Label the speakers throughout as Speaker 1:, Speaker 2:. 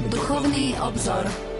Speaker 1: Duchovný obzor.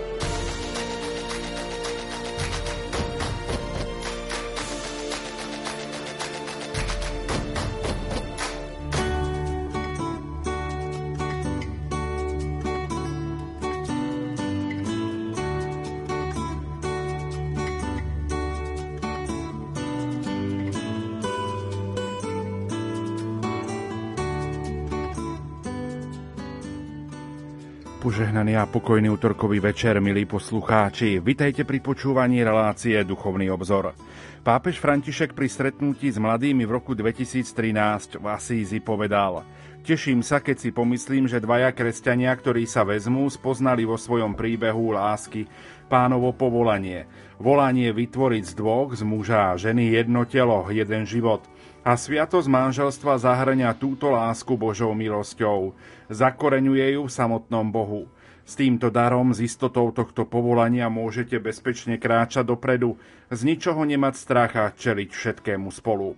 Speaker 2: Požehnaný a pokojný útorkový večer, milí poslucháči. Vitajte pri počúvaní relácie Duchovný obzor. Pápež František pri stretnutí s mladými v roku 2013 v Asízi povedal Teším sa, keď si pomyslím, že dvaja kresťania, ktorí sa vezmú, spoznali vo svojom príbehu lásky pánovo povolanie. Volanie vytvoriť z dvoch, z muža a ženy jedno telo, jeden život – a sviatosť manželstva zahrania túto lásku Božou milosťou. Zakoreňuje ju v samotnom Bohu. S týmto darom, s istotou tohto povolania môžete bezpečne kráčať dopredu, z ničoho nemať strach a čeliť všetkému spolu.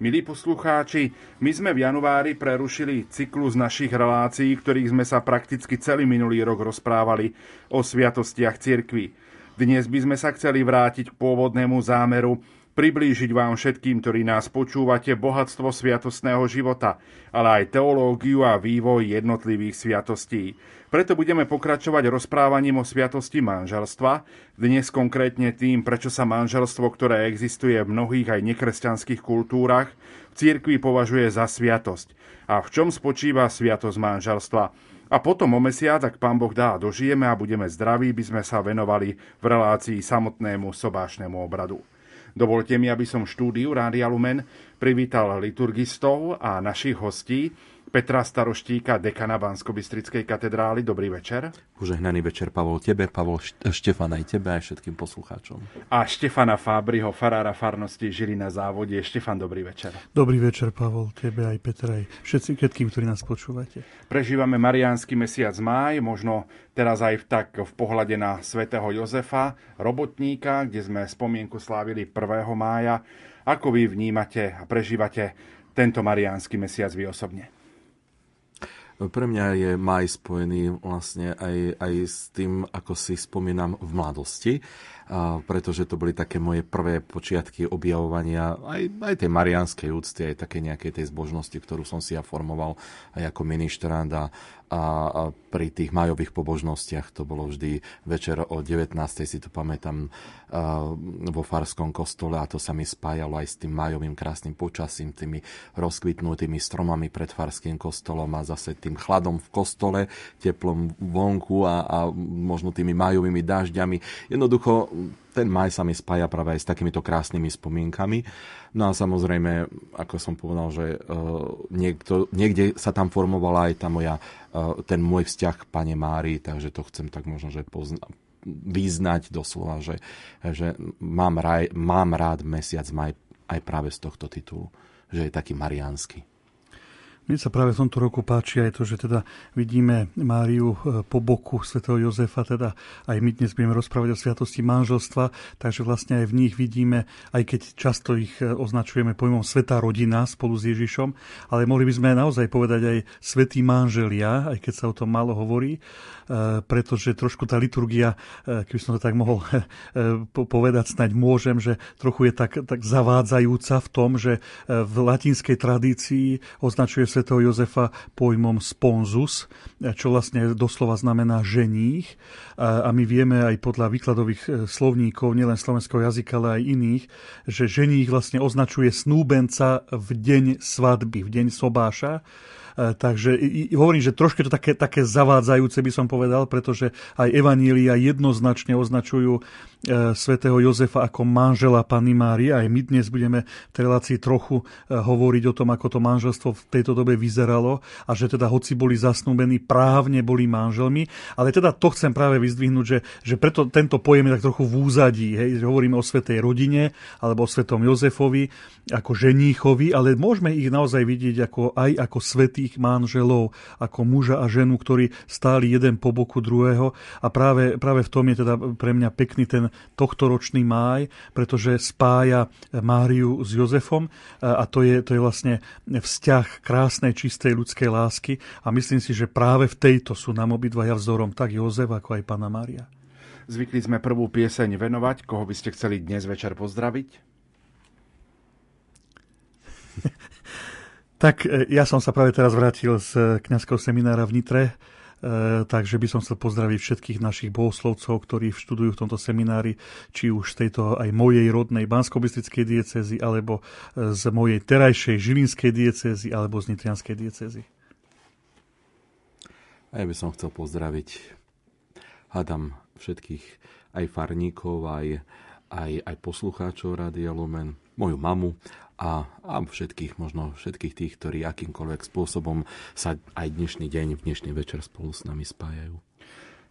Speaker 2: Milí poslucháči, my sme v januári prerušili cyklus našich relácií, ktorých sme sa prakticky celý minulý rok rozprávali o sviatostiach cirkvi. Dnes by sme sa chceli vrátiť k pôvodnému zámeru priblížiť vám všetkým, ktorí nás počúvate, bohatstvo sviatostného života, ale aj teológiu a vývoj jednotlivých sviatostí. Preto budeme pokračovať rozprávaním o sviatosti manželstva, dnes konkrétne tým, prečo sa manželstvo, ktoré existuje v mnohých aj nekresťanských kultúrach, v cirkvi považuje za sviatosť a v čom spočíva sviatosť manželstva. A potom o mesiac, ak pán Boh dá, dožijeme a budeme zdraví, by sme sa venovali v relácii samotnému sobášnemu obradu. Dovolte mi, aby som štúdiu Rádia Lumen privítal liturgistov a našich hostí. Petra Staroštíka, dekana bansko katedrály. Dobrý večer.
Speaker 3: Požehnaný večer, Pavol, tebe, Pavol Štefan aj tebe, aj všetkým poslucháčom.
Speaker 2: A Štefana Fábriho, farára farnosti Žili na závode. Štefan, dobrý večer.
Speaker 4: Dobrý večer, Pavol, tebe aj Petra, aj všetkým, všetkým, ktorí nás počúvate.
Speaker 2: Prežívame mariánsky mesiac máj, možno teraz aj v, tak v pohľade na svätého Jozefa, robotníka, kde sme spomienku slávili 1. mája. Ako vy vnímate a prežívate tento mariánsky mesiac vy osobne?
Speaker 3: Pre mňa je maj spojený vlastne aj, aj s tým, ako si spomínam v mladosti. Pretože to boli také moje prvé počiatky objavovania aj, aj tej marianskej úcty, aj také nejakej tej zbožnosti, ktorú som si ja formoval aj ako ministrant a, a, pri tých majových pobožnostiach to bolo vždy večer o 19. si to pamätám vo Farskom kostole a to sa mi spájalo aj s tým majovým krásnym počasím, tými rozkvitnutými stromami pred Farským kostolom a zase tým chladom v kostole, teplom vonku a, a možno tými majovými dažďami. Jednoducho ten maj sa mi spája práve aj s takýmito krásnymi spomienkami. No a samozrejme, ako som povedal, že uh, niekto, niekde sa tam formovala aj tá moja, uh, ten môj vzťah k Pane Márii, takže to chcem tak možno, že pozna- význať doslova, že, že mám, raj, mám rád mesiac maj aj práve z tohto titulu, že je taký mariánsky.
Speaker 4: Mne sa práve v tomto roku páči aj to, že teda vidíme Máriu e, po boku svätého Jozefa, teda aj my dnes budeme rozprávať o sviatosti manželstva, takže vlastne aj v nich vidíme, aj keď často ich e, označujeme pojmom svetá rodina spolu s Ježišom, ale mohli by sme naozaj povedať aj svetí manželia, aj keď sa o tom málo hovorí, e, pretože trošku tá liturgia, keby som to tak mohol povedať, snaď môžem, že trochu je tak, tak zavádzajúca v tom, že v latinskej tradícii označuje svätého Jozefa pojmom sponzus, čo vlastne doslova znamená ženích. A my vieme aj podľa výkladových e, slovníkov, nielen slovenského jazyka, ale aj iných, že ženích vlastne označuje snúbenca v deň svadby, v deň sobáša. E, takže hovorím, že trošku to také, také zavádzajúce by som povedal, pretože aj Evanília jednoznačne označujú svätého Jozefa ako manžela Panny Márie. Aj my dnes budeme v relácii trochu e, hovoriť o tom, ako to manželstvo v tejto dobe vyzeralo a že teda hoci boli zasnúbení, právne boli manželmi. Ale teda to chcem práve vyzdvihnúť, že, že preto tento pojem je tak trochu v úzadí. Hej? Hovoríme o svetej rodine alebo o svetom Jozefovi ako ženíchovi, ale môžeme ich naozaj vidieť ako, aj ako svetý svetých manželov, ako muža a ženu, ktorí stáli jeden po boku druhého a práve, práve v tom je teda pre mňa pekný ten tohtoročný máj, pretože spája Máriu s Jozefom a to je, to je vlastne vzťah krásnej, čistej ľudskej lásky a myslím si, že práve v tejto sú nám obidvaja vzorom tak Jozef, ako aj Pana Mária.
Speaker 2: Zvykli sme prvú pieseň venovať. Koho by ste chceli dnes večer pozdraviť?
Speaker 4: tak e, ja som sa práve teraz vrátil z e, kňazského seminára v Nitre, e, takže by som chcel pozdraviť všetkých našich bohoslovcov, ktorí študujú v tomto seminári, či už z tejto aj mojej rodnej bansko diecezy, alebo z mojej terajšej Žilinskej diecezy, alebo z Nitrianskej diecezy.
Speaker 3: A ja by som chcel pozdraviť, hádam, všetkých aj farníkov, aj, aj, aj poslucháčov Rádia Lumen, moju mamu a, a všetkých, možno všetkých tých, ktorí akýmkoľvek spôsobom sa aj dnešný deň, dnešný večer spolu s nami spájajú.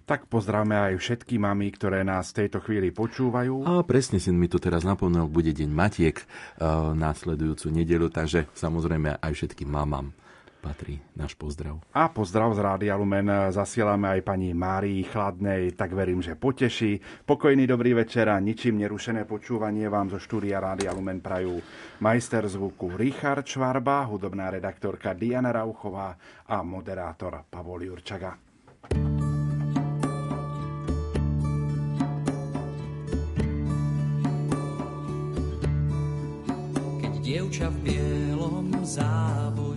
Speaker 2: Tak pozdravme aj všetky mamy, ktoré nás v tejto chvíli počúvajú.
Speaker 3: A presne si mi tu teraz napomnel, bude deň Matiek uh, následujúcu nedelu, takže samozrejme aj všetkým mamám patrí náš pozdrav.
Speaker 2: A pozdrav z Rádia Lumen zasielame aj pani Márii Chladnej, tak verím, že poteší. Pokojný dobrý večer a ničím nerušené počúvanie vám zo štúdia Rádia Lumen prajú majster zvuku Richard Švarba, hudobná redaktorka Diana Rauchová a moderátor Pavol Jurčaga.
Speaker 5: Keď dievča v bielom závoji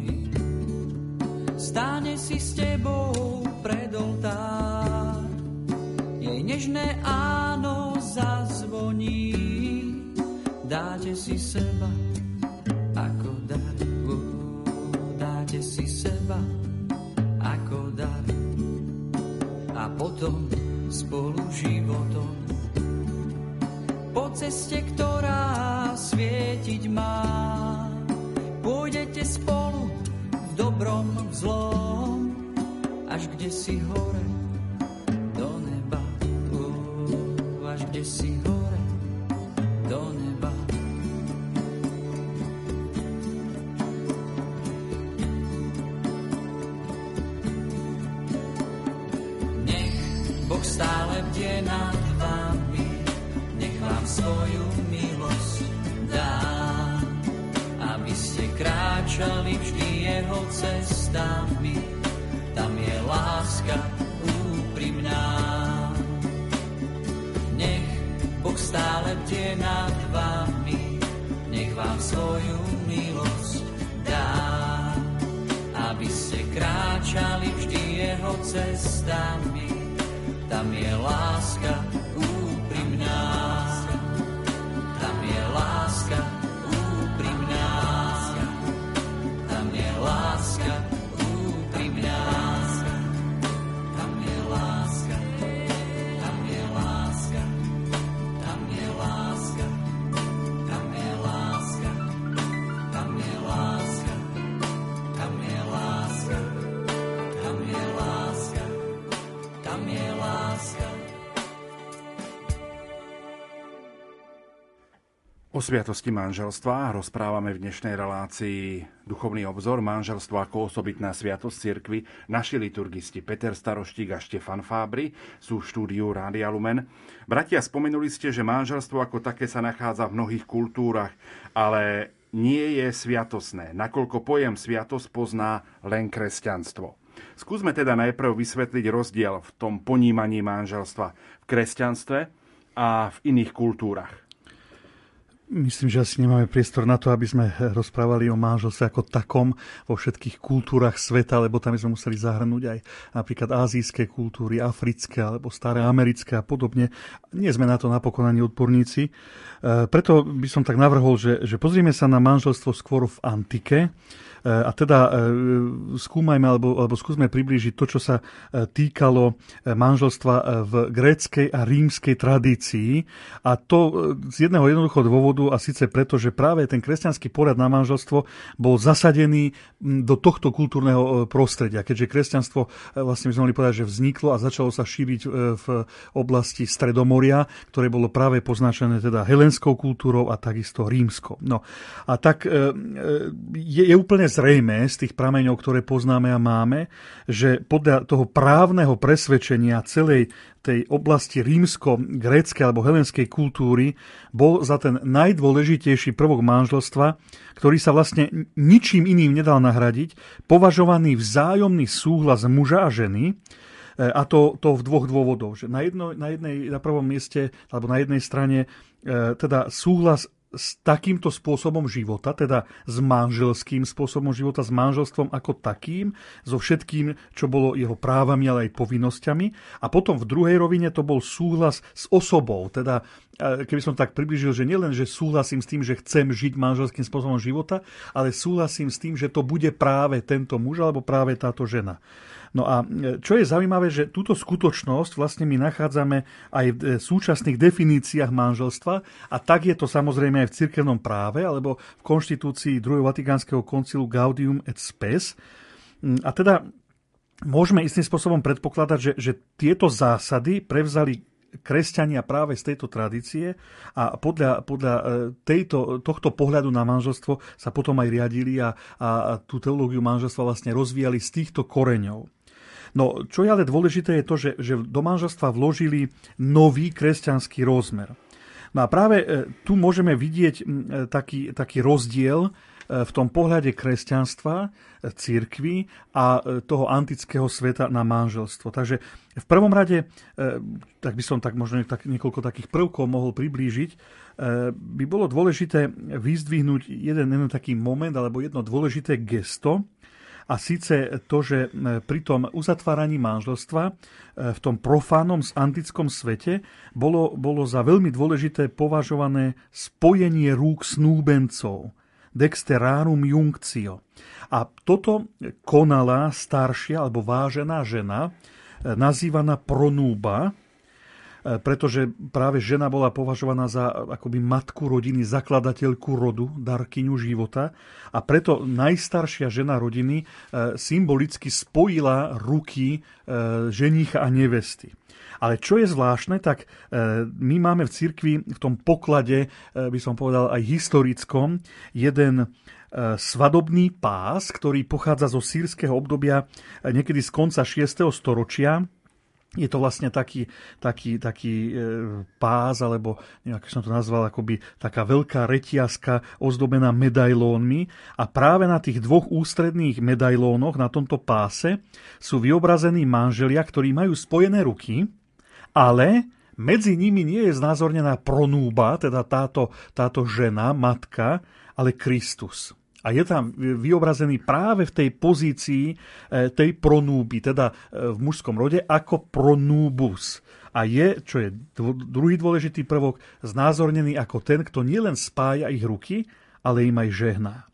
Speaker 5: stáne si s tebou pred oltár. Jej nežné áno zazvoní, dáte si seba ako dar. Dáte si seba ako dar. A potom spolu životom po ceste, ktorá svietiť má, pôjdete spolu dobrom, v zlom, až kde si hore do neba. Uh, až kde si hore do neba. Nech Boh stále bdie nad vami, nech vám svoju milosť dá, aby ste kráčali vždy jeho cestami, tam je láska úprimná. Nech Boh stále bdie nad vami, nech vám svoju milosť dá, aby ste kráčali vždy jeho cestami, tam je láska
Speaker 2: O sviatosti manželstva rozprávame v dnešnej relácii Duchovný obzor manželstva ako osobitná sviatosť cirkvy. Naši liturgisti Peter Staroštík a Štefan Fábry sú v štúdiu Rádia Lumen. Bratia, spomenuli ste, že manželstvo ako také sa nachádza v mnohých kultúrach, ale nie je sviatosné, nakoľko pojem sviatosť pozná len kresťanstvo. Skúsme teda najprv vysvetliť rozdiel v tom ponímaní manželstva v kresťanstve a v iných kultúrach.
Speaker 4: Myslím, že asi nemáme priestor na to, aby sme rozprávali o manželstve ako takom vo všetkých kultúrach sveta, lebo tam sme museli zahrnúť aj napríklad azijské kultúry, africké alebo staré americké a podobne. Nie sme na to napokon ani odborníci. E, preto by som tak navrhol, že, že pozrieme sa na manželstvo skôr v antike, a teda e, skúmajme alebo, alebo skúsme priblížiť to, čo sa e, týkalo e, manželstva v gréckej a rímskej tradícii. A to z jedného jednoduchého dôvodu a síce preto, že práve ten kresťanský porad na manželstvo bol zasadený do tohto kultúrneho prostredia. Keďže kresťanstvo, vlastne by sme mohli povedať, že vzniklo a začalo sa šíriť v oblasti Stredomoria, ktoré bolo práve poznačené teda helenskou kultúrou a takisto rímskou. No a tak je, je úplne zrejme z tých prameňov, ktoré poznáme a máme, že podľa toho právneho presvedčenia celej tej oblasti rímsko-gréckej alebo helenskej kultúry bol za ten najdôležitejší prvok manželstva, ktorý sa vlastne ničím iným nedal nahradiť, považovaný vzájomný súhlas muža a ženy, e, a to, to v dvoch dôvodov. Že na, jedno, na, jednej, na prvom mieste, alebo na jednej strane, e, teda súhlas s takýmto spôsobom života, teda s manželským spôsobom života, s manželstvom ako takým, so všetkým, čo bolo jeho právami, ale aj povinnosťami. A potom v druhej rovine to bol súhlas s osobou, teda e, keby som tak približil, že nielen, že súhlasím s tým, že chcem žiť manželským spôsobom života, ale súhlasím s tým, že to bude práve tento muž alebo práve táto žena. No a e, čo je zaujímavé, že túto skutočnosť vlastne my nachádzame aj v e, súčasných definíciách manželstva a tak je to samozrejme aj v cirkevnom práve alebo v konštitúcii 2. Vatikánskeho koncilu Gaudium et Spes. Mm, a teda môžeme istým spôsobom predpokladať, že, že tieto zásady prevzali kresťania práve z tejto tradície a podľa, podľa e, tejto, tohto pohľadu na manželstvo sa potom aj riadili a, a tú teológiu manželstva vlastne rozvíjali z týchto koreňov. No, čo je ale dôležité je to, že, že do manželstva vložili nový kresťanský rozmer. No a práve e, tu môžeme vidieť e, taký, taký rozdiel e, v tom pohľade kresťanstva, církvy a toho antického sveta na manželstvo. Takže v prvom rade, tak by som tak možno tak, niekoľko takých prvkov mohol priblížiť, by bolo dôležité vyzdvihnúť jeden, jeden taký moment alebo jedno dôležité gesto, a síce to, že pri tom uzatváraní manželstva e, v tom profánom s antickom svete bolo, bolo za veľmi dôležité považované spojenie rúk snúbencov. Dexterarum junctio. A toto konala staršia alebo vážená žena, e, nazývaná pronúba, E, pretože práve žena bola považovaná za akoby matku rodiny, zakladateľku rodu, darkyňu života a preto najstaršia žena rodiny e, symbolicky spojila ruky e, ženícha a nevesty. Ale čo je zvláštne, tak my máme v cirkvi v tom poklade, by som povedal aj historickom, jeden svadobný pás, ktorý pochádza zo sírskeho obdobia niekedy z konca 6. storočia je to vlastne taký, taký, taký e, pás, alebo neviem, ako som to nazval, akoby taká veľká reťazka ozdobená medailónmi a práve na tých dvoch ústredných medailónoch na tomto páse sú vyobrazení manželia, ktorí majú spojené ruky, ale medzi nimi nie je znázornená pronúba, teda táto, táto žena, matka, ale Kristus. A je tam vyobrazený práve v tej pozícii e, tej pronúby, teda e, v mužskom rode, ako pronúbus. A je, čo je druhý dôležitý prvok, znázornený ako ten, kto nielen spája ich ruky, ale im aj žehná.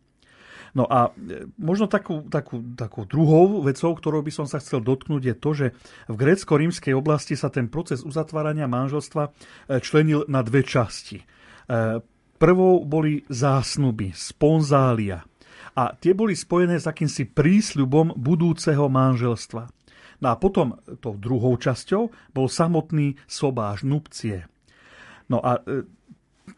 Speaker 4: No a e, možno takú, takú, takú druhou vecou, ktorou by som sa chcel dotknúť, je to, že v grécko-rímskej oblasti sa ten proces uzatvárania manželstva členil na dve časti. Prvou boli zásnuby, sponzália. A tie boli spojené s akýmsi prísľubom budúceho manželstva. No a potom tou druhou časťou bol samotný sobáš, nupcie. No a e,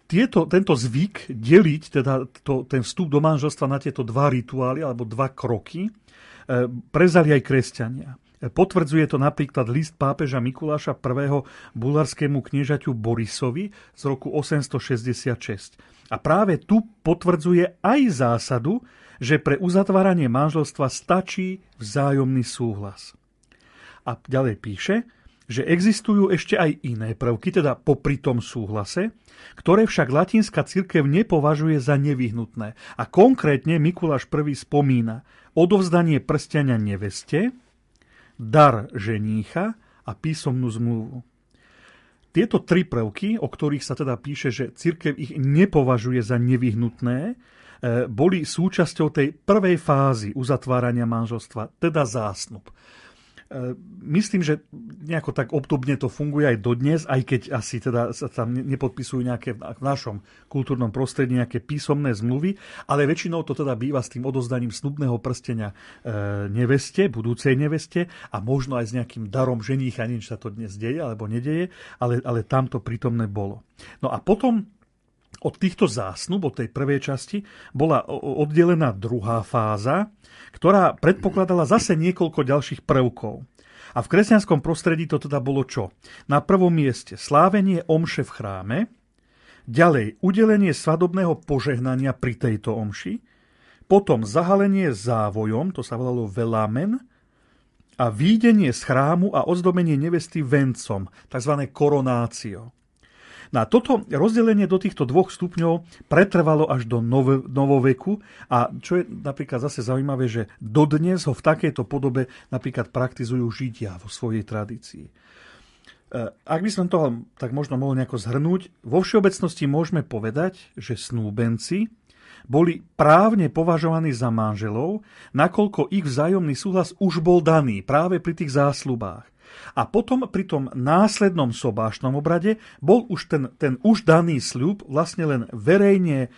Speaker 4: tieto, tento zvyk deliť teda to, ten vstup do manželstva na tieto dva rituály alebo dva kroky e, prezali aj kresťania. Potvrdzuje to napríklad list pápeža Mikuláša I. bulharskému kniežaťu Borisovi z roku 866. A práve tu potvrdzuje aj zásadu, že pre uzatváranie manželstva stačí vzájomný súhlas. A ďalej píše, že existujú ešte aj iné prvky, teda popri tom súhlase, ktoré však latinská cirkev nepovažuje za nevyhnutné. A konkrétne Mikuláš I spomína odovzdanie prstenia neveste, dar ženícha a písomnú zmluvu. Tieto tri prvky, o ktorých sa teda píše, že cirkev ich nepovažuje za nevyhnutné, e, boli súčasťou tej prvej fázy uzatvárania manželstva, teda zásnub. E, myslím, že nejako tak obdobne to funguje aj dodnes, aj keď asi teda sa tam nepodpisujú nejaké v našom kultúrnom prostredí nejaké písomné zmluvy, ale väčšinou to teda býva s tým odozdaním snubného prstenia e, neveste, budúcej neveste a možno aj s nejakým darom ženícha, nič sa to dnes deje alebo nedeje, ale, ale tam to prítomné bolo. No a potom od týchto zásnub, od tej prvej časti, bola oddelená druhá fáza, ktorá predpokladala zase niekoľko ďalších prvkov. A v kresťanskom prostredí to teda bolo čo? Na prvom mieste slávenie omše v chráme, ďalej udelenie svadobného požehnania pri tejto omši, potom zahalenie závojom, to sa volalo velamen, a výdenie z chrámu a ozdobenie nevesty vencom, tzv. koronácio. Na toto rozdelenie do týchto dvoch stupňov pretrvalo až do nov- novoveku a čo je napríklad zase zaujímavé, že dodnes ho v takejto podobe napríklad praktizujú Židia vo svojej tradícii. E, ak by som to tak možno mohol nejako zhrnúť, vo všeobecnosti môžeme povedať, že snúbenci boli právne považovaní za manželov, nakoľko ich vzájomný súhlas už bol daný práve pri tých zásľubách. A potom pri tom následnom sobášnom obrade bol už ten, ten už daný sľub vlastne len verejne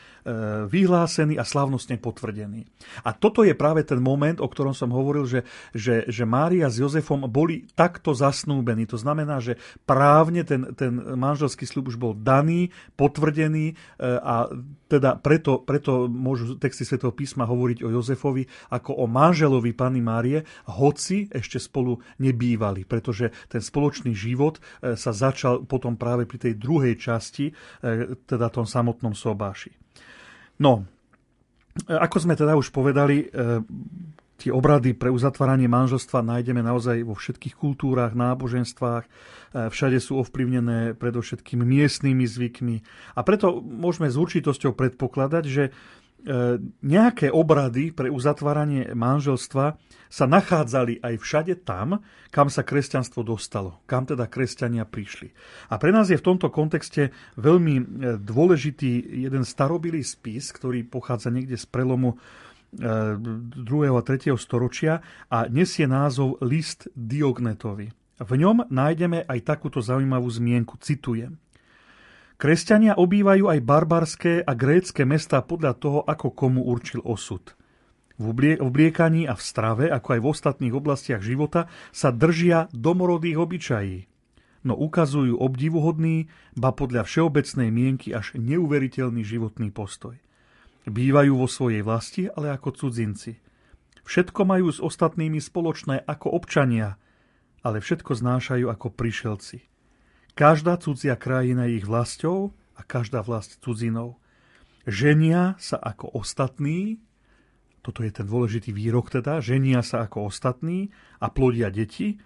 Speaker 4: vyhlásený a slavnostne potvrdený. A toto je práve ten moment, o ktorom som hovoril, že, že, že Mária s Jozefom boli takto zasnúbení. To znamená, že právne ten, ten manželský sľub už bol daný, potvrdený e, a teda preto, preto môžu texty svätého písma hovoriť o Jozefovi ako o manželovi Panny Márie, hoci ešte spolu nebývali, pretože ten spoločný život e, sa začal potom práve pri tej druhej časti, e, teda tom samotnom sobáši. No, e, ako sme teda už povedali, tie obrady pre uzatváranie manželstva nájdeme naozaj vo všetkých kultúrach, náboženstvách, všade sú ovplyvnené predovšetkým miestnymi zvykmi. A preto môžeme s určitosťou predpokladať, že nejaké obrady pre uzatváranie manželstva sa nachádzali aj všade tam, kam sa kresťanstvo dostalo, kam teda kresťania prišli. A pre nás je v tomto kontexte veľmi e, dôležitý jeden starobilý spis, ktorý pochádza niekde z prelomu 2. E, a 3. storočia a nesie názov List Diognetovi. V ňom nájdeme aj takúto zaujímavú zmienku, citujem. Kresťania obývajú aj barbarské a grécké mesta podľa toho, ako komu určil osud – v obliekaní a v strave, ako aj v ostatných oblastiach života, sa držia domorodých obyčají, no ukazujú obdivuhodný, ba podľa všeobecnej mienky až neuveriteľný životný postoj. Bývajú vo svojej vlasti, ale ako cudzinci. Všetko majú s ostatnými spoločné ako občania, ale všetko znášajú ako prišelci. Každá cudzia krajina ich vlastou a každá vlast cudzinou. Ženia sa ako ostatní, toto je ten dôležitý výrok teda, ženia sa ako ostatní a plodia deti,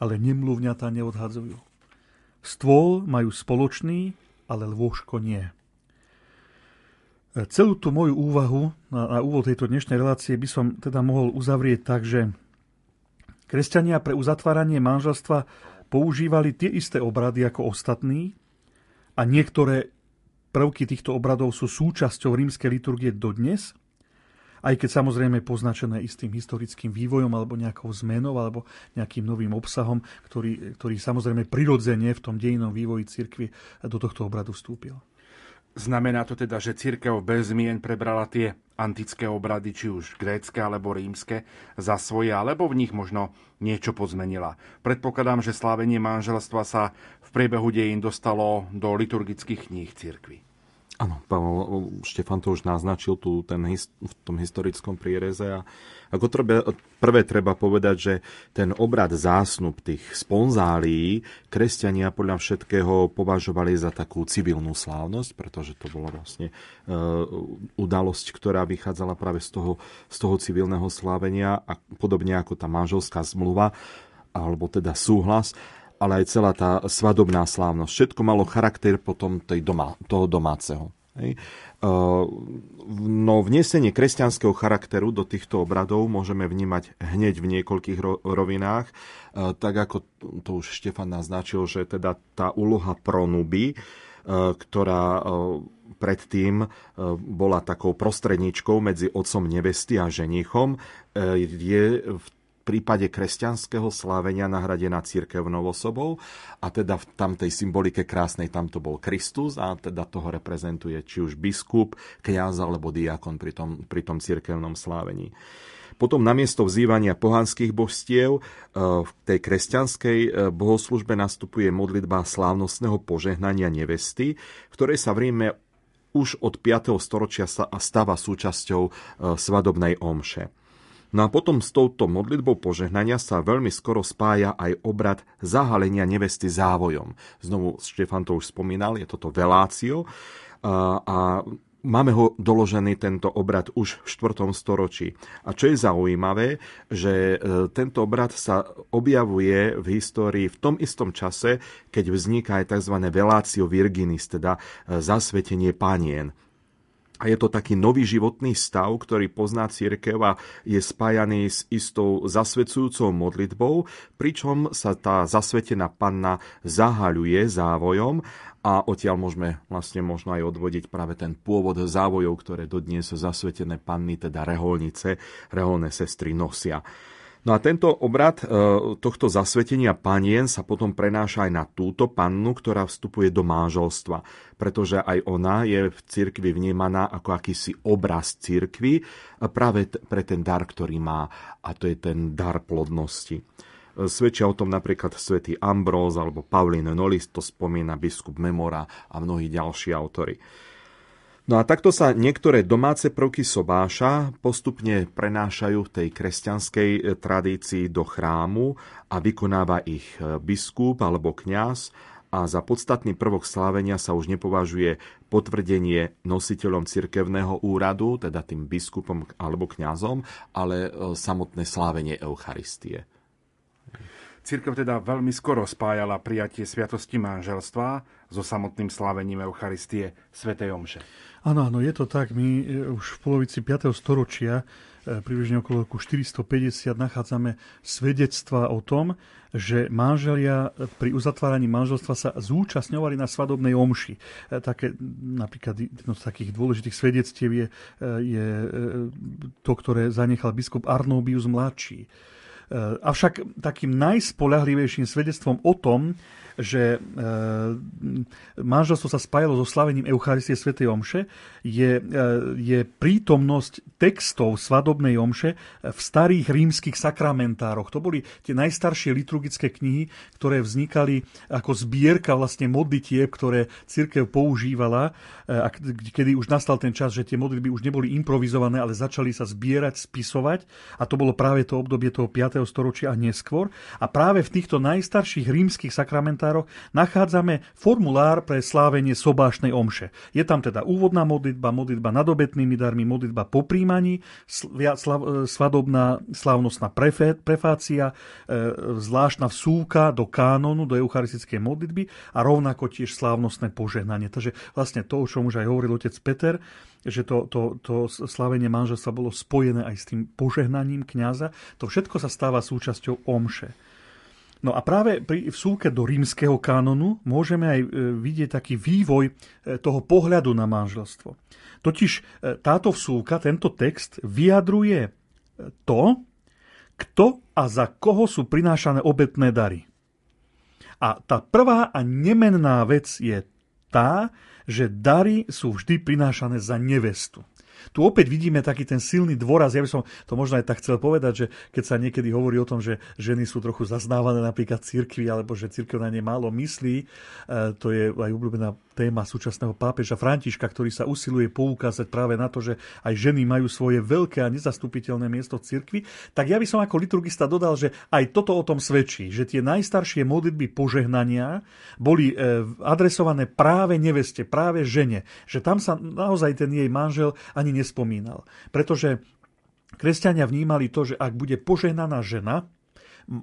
Speaker 4: ale nemluvňatá neodhadzujú. Stôl majú spoločný, ale lôžko nie. Celú tú moju úvahu na, na úvod tejto dnešnej relácie by som teda mohol uzavrieť tak, že kresťania pre uzatváranie manželstva používali tie isté obrady ako ostatní a niektoré prvky týchto obradov sú súčasťou rímskej liturgie dodnes – aj keď samozrejme poznačené istým historickým vývojom alebo nejakou zmenou alebo nejakým novým obsahom, ktorý, ktorý samozrejme prirodzene v tom dejinom vývoji cirkvi do tohto obradu vstúpil.
Speaker 2: Znamená to teda, že církev bez zmien prebrala tie antické obrady, či už grécké alebo rímske, za svoje, alebo v nich možno niečo pozmenila. Predpokladám, že slávenie manželstva sa v priebehu dejín dostalo do liturgických kníh církvy.
Speaker 3: Áno, Štefan to už naznačil tu ten, v tom historickom priereze a ako trebe, prvé treba povedať, že ten obrad zásnub tých sponzálií kresťania podľa všetkého považovali za takú civilnú slávnosť, pretože to bola vlastne e, udalosť, ktorá vychádzala práve z toho, z toho civilného slávenia a podobne ako tá manželská zmluva alebo teda súhlas ale aj celá tá svadobná slávnosť. Všetko malo charakter potom tej doma, toho domáceho. Hej. No vnesenie kresťanského charakteru do týchto obradov môžeme vnímať hneď v niekoľkých rovinách, tak ako to už Štefan naznačil, že teda tá úloha pronuby, ktorá predtým bola takou prostredničkou medzi otcom nevesty a ženichom, je v prípade kresťanského slávenia nahradená církevnou osobou a teda v tamtej symbolike krásnej tam to bol Kristus a teda toho reprezentuje či už biskup, kňaz alebo diakon pri tom, pri tom církevnom slávení. Potom namiesto vzývania pohanských božstiev e, v tej kresťanskej e, bohoslužbe nastupuje modlitba slávnostného požehnania nevesty, v ktorej sa v Ríme už od 5. storočia stáva súčasťou svadobnej omše. No a potom s touto modlitbou požehnania sa veľmi skoro spája aj obrad zahalenia nevesty závojom. Znovu Štefan to už spomínal, je toto velácio. A, a Máme ho doložený tento obrad už v 4. storočí. A čo je zaujímavé, že e, tento obrad sa objavuje v histórii v tom istom čase, keď vzniká aj tzv. velácio virginis, teda e, zasvetenie panien. A je to taký nový životný stav, ktorý pozná církev a je spájaný s istou zasvedcujúcou modlitbou, pričom sa tá zasvetená panna zahaľuje závojom a odtiaľ môžeme vlastne možno aj odvodiť práve ten pôvod závojov, ktoré dodnes zasvetené panny, teda reholnice, reholné sestry nosia. No a tento obrad e, tohto zasvetenia panien sa potom prenáša aj na túto pannu, ktorá vstupuje do manželstva, pretože aj ona je v cirkvi vnímaná ako akýsi obraz cirkvi práve pre ten dar, ktorý má, a to je ten dar plodnosti. E, svedčia o tom napríklad svätý Ambrós alebo Paulín Nolis, to spomína biskup Memora a mnohí ďalší autory. No a takto sa niektoré domáce prvky sobáša postupne prenášajú v tej kresťanskej e, tradícii do chrámu a vykonáva ich e, biskup alebo kňaz a za podstatný prvok slávenia sa už nepovažuje potvrdenie nositeľom cirkevného úradu, teda tým biskupom alebo kňazom, ale e, samotné slávenie Eucharistie.
Speaker 2: Církev teda veľmi skoro spájala prijatie sviatosti manželstva so samotným slávením Eucharistie Svetej Omše.
Speaker 4: Áno, áno, je to tak. My e, už v polovici 5. storočia, e, približne okolo roku 450, nachádzame svedectva o tom, že manželia pri uzatváraní manželstva sa zúčastňovali na svadobnej omši. E, také, napríklad jedno z takých dôležitých svedectiev je, je to, ktoré zanechal biskup Arnobius mladší avšak takým najspolahlivejším svedectvom o tom, že e, manželstvo sa spájalo so slavením Eucharistie Sv. Omše, je, e, je prítomnosť textov svadobnej omše v starých rímskych sakramentároch. To boli tie najstaršie liturgické knihy, ktoré vznikali ako zbierka vlastne modlitieb, ktoré církev používala, e, a kedy už nastal ten čas, že tie modlitby už neboli improvizované, ale začali sa zbierať, spisovať. A to bolo práve to obdobie toho 5. storočia a neskôr. A práve v týchto najstarších rímskych sakramentároch komentároch nachádzame formulár pre slávenie sobášnej omše. Je tam teda úvodná modlitba, modlitba nad obetnými darmi, modlitba po príjmaní, svadobná slávnostná prefácia, e, zvláštna vsúka do kánonu, do eucharistickej modlitby a rovnako tiež slávnostné požehnanie. Takže vlastne to, o čom už aj hovoril otec Peter, že to, to, to slavenie manželstva bolo spojené aj s tým požehnaním kňaza, to všetko sa stáva súčasťou omše. No a práve pri vsúke do rímskeho kanonu môžeme aj e, vidieť taký vývoj e, toho pohľadu na manželstvo. Totiž e, táto vsúka, tento text vyjadruje to, kto a za koho sú prinášané obetné dary. A tá prvá a nemenná vec je tá, že dary sú vždy prinášané za nevestu. Tu opäť vidíme taký ten silný dôraz. Ja by som to možno aj tak chcel povedať, že keď sa niekedy hovorí o tom, že ženy sú trochu zaznávané napríklad cirkvi, alebo že cirkev na ne málo myslí, e, to je aj obľúbená téma súčasného pápeža Františka, ktorý sa usiluje poukázať práve na to, že aj ženy majú svoje veľké a nezastupiteľné miesto v cirkvi, tak ja by som ako liturgista dodal, že aj toto o tom svedčí, že tie najstaršie modlitby požehnania boli e, adresované práve neveste, práve žene, že tam sa naozaj ten jej manžel ani nespomínal. Pretože kresťania vnímali to, že ak bude požehnaná žena,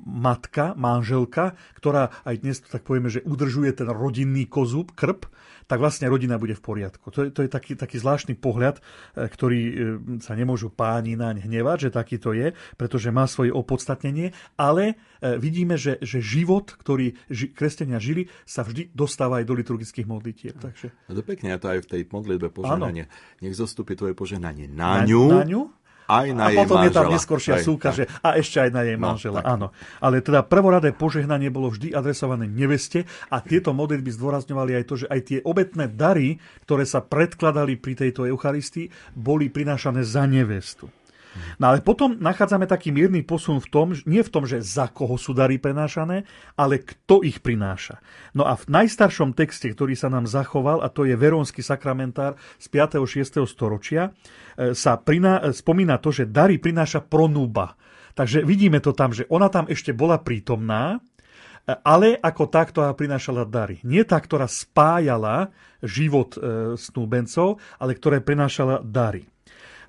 Speaker 4: matka, manželka, ktorá aj dnes tak povieme, že udržuje ten rodinný kozub, krp, tak vlastne rodina bude v poriadku. To je, to je taký, taký zvláštny pohľad, e, ktorý e, sa nemôžu páni naň hnevať, že taký to je, pretože má svoje opodstatnenie, ale e, vidíme, že, že život, ktorý ži, kresťania žili, sa vždy dostáva aj do liturgických modlitieb. Takže...
Speaker 3: No to pekne, a to aj v tej modlitbe požehnanie. Nech zostupí tvoje požehnanie na, na ňu, na ňu aj na
Speaker 4: a
Speaker 3: jej
Speaker 4: potom
Speaker 3: manžela.
Speaker 4: je tam neskoršia aj, súka, že a ešte aj na jej no, manžela. Áno. Ale teda prvoradé požehnanie bolo vždy adresované neveste a tieto modlitby zdôrazňovali aj to, že aj tie obetné dary, ktoré sa predkladali pri tejto Eucharistii, boli prinášané za nevestu. No ale potom nachádzame taký mierny posun v tom, nie v tom, že za koho sú dary prenášané, ale kto ich prináša. No a v najstaršom texte, ktorý sa nám zachoval, a to je Verónsky sakramentár z 5. 6. storočia, e, sa priná, e, spomína to, že dary prináša pronúba. Takže vidíme to tam, že ona tam ešte bola prítomná, e, ale ako tá, ktorá prinášala dary. Nie tá, ktorá spájala život snúbencov, ale ktorá prinášala dary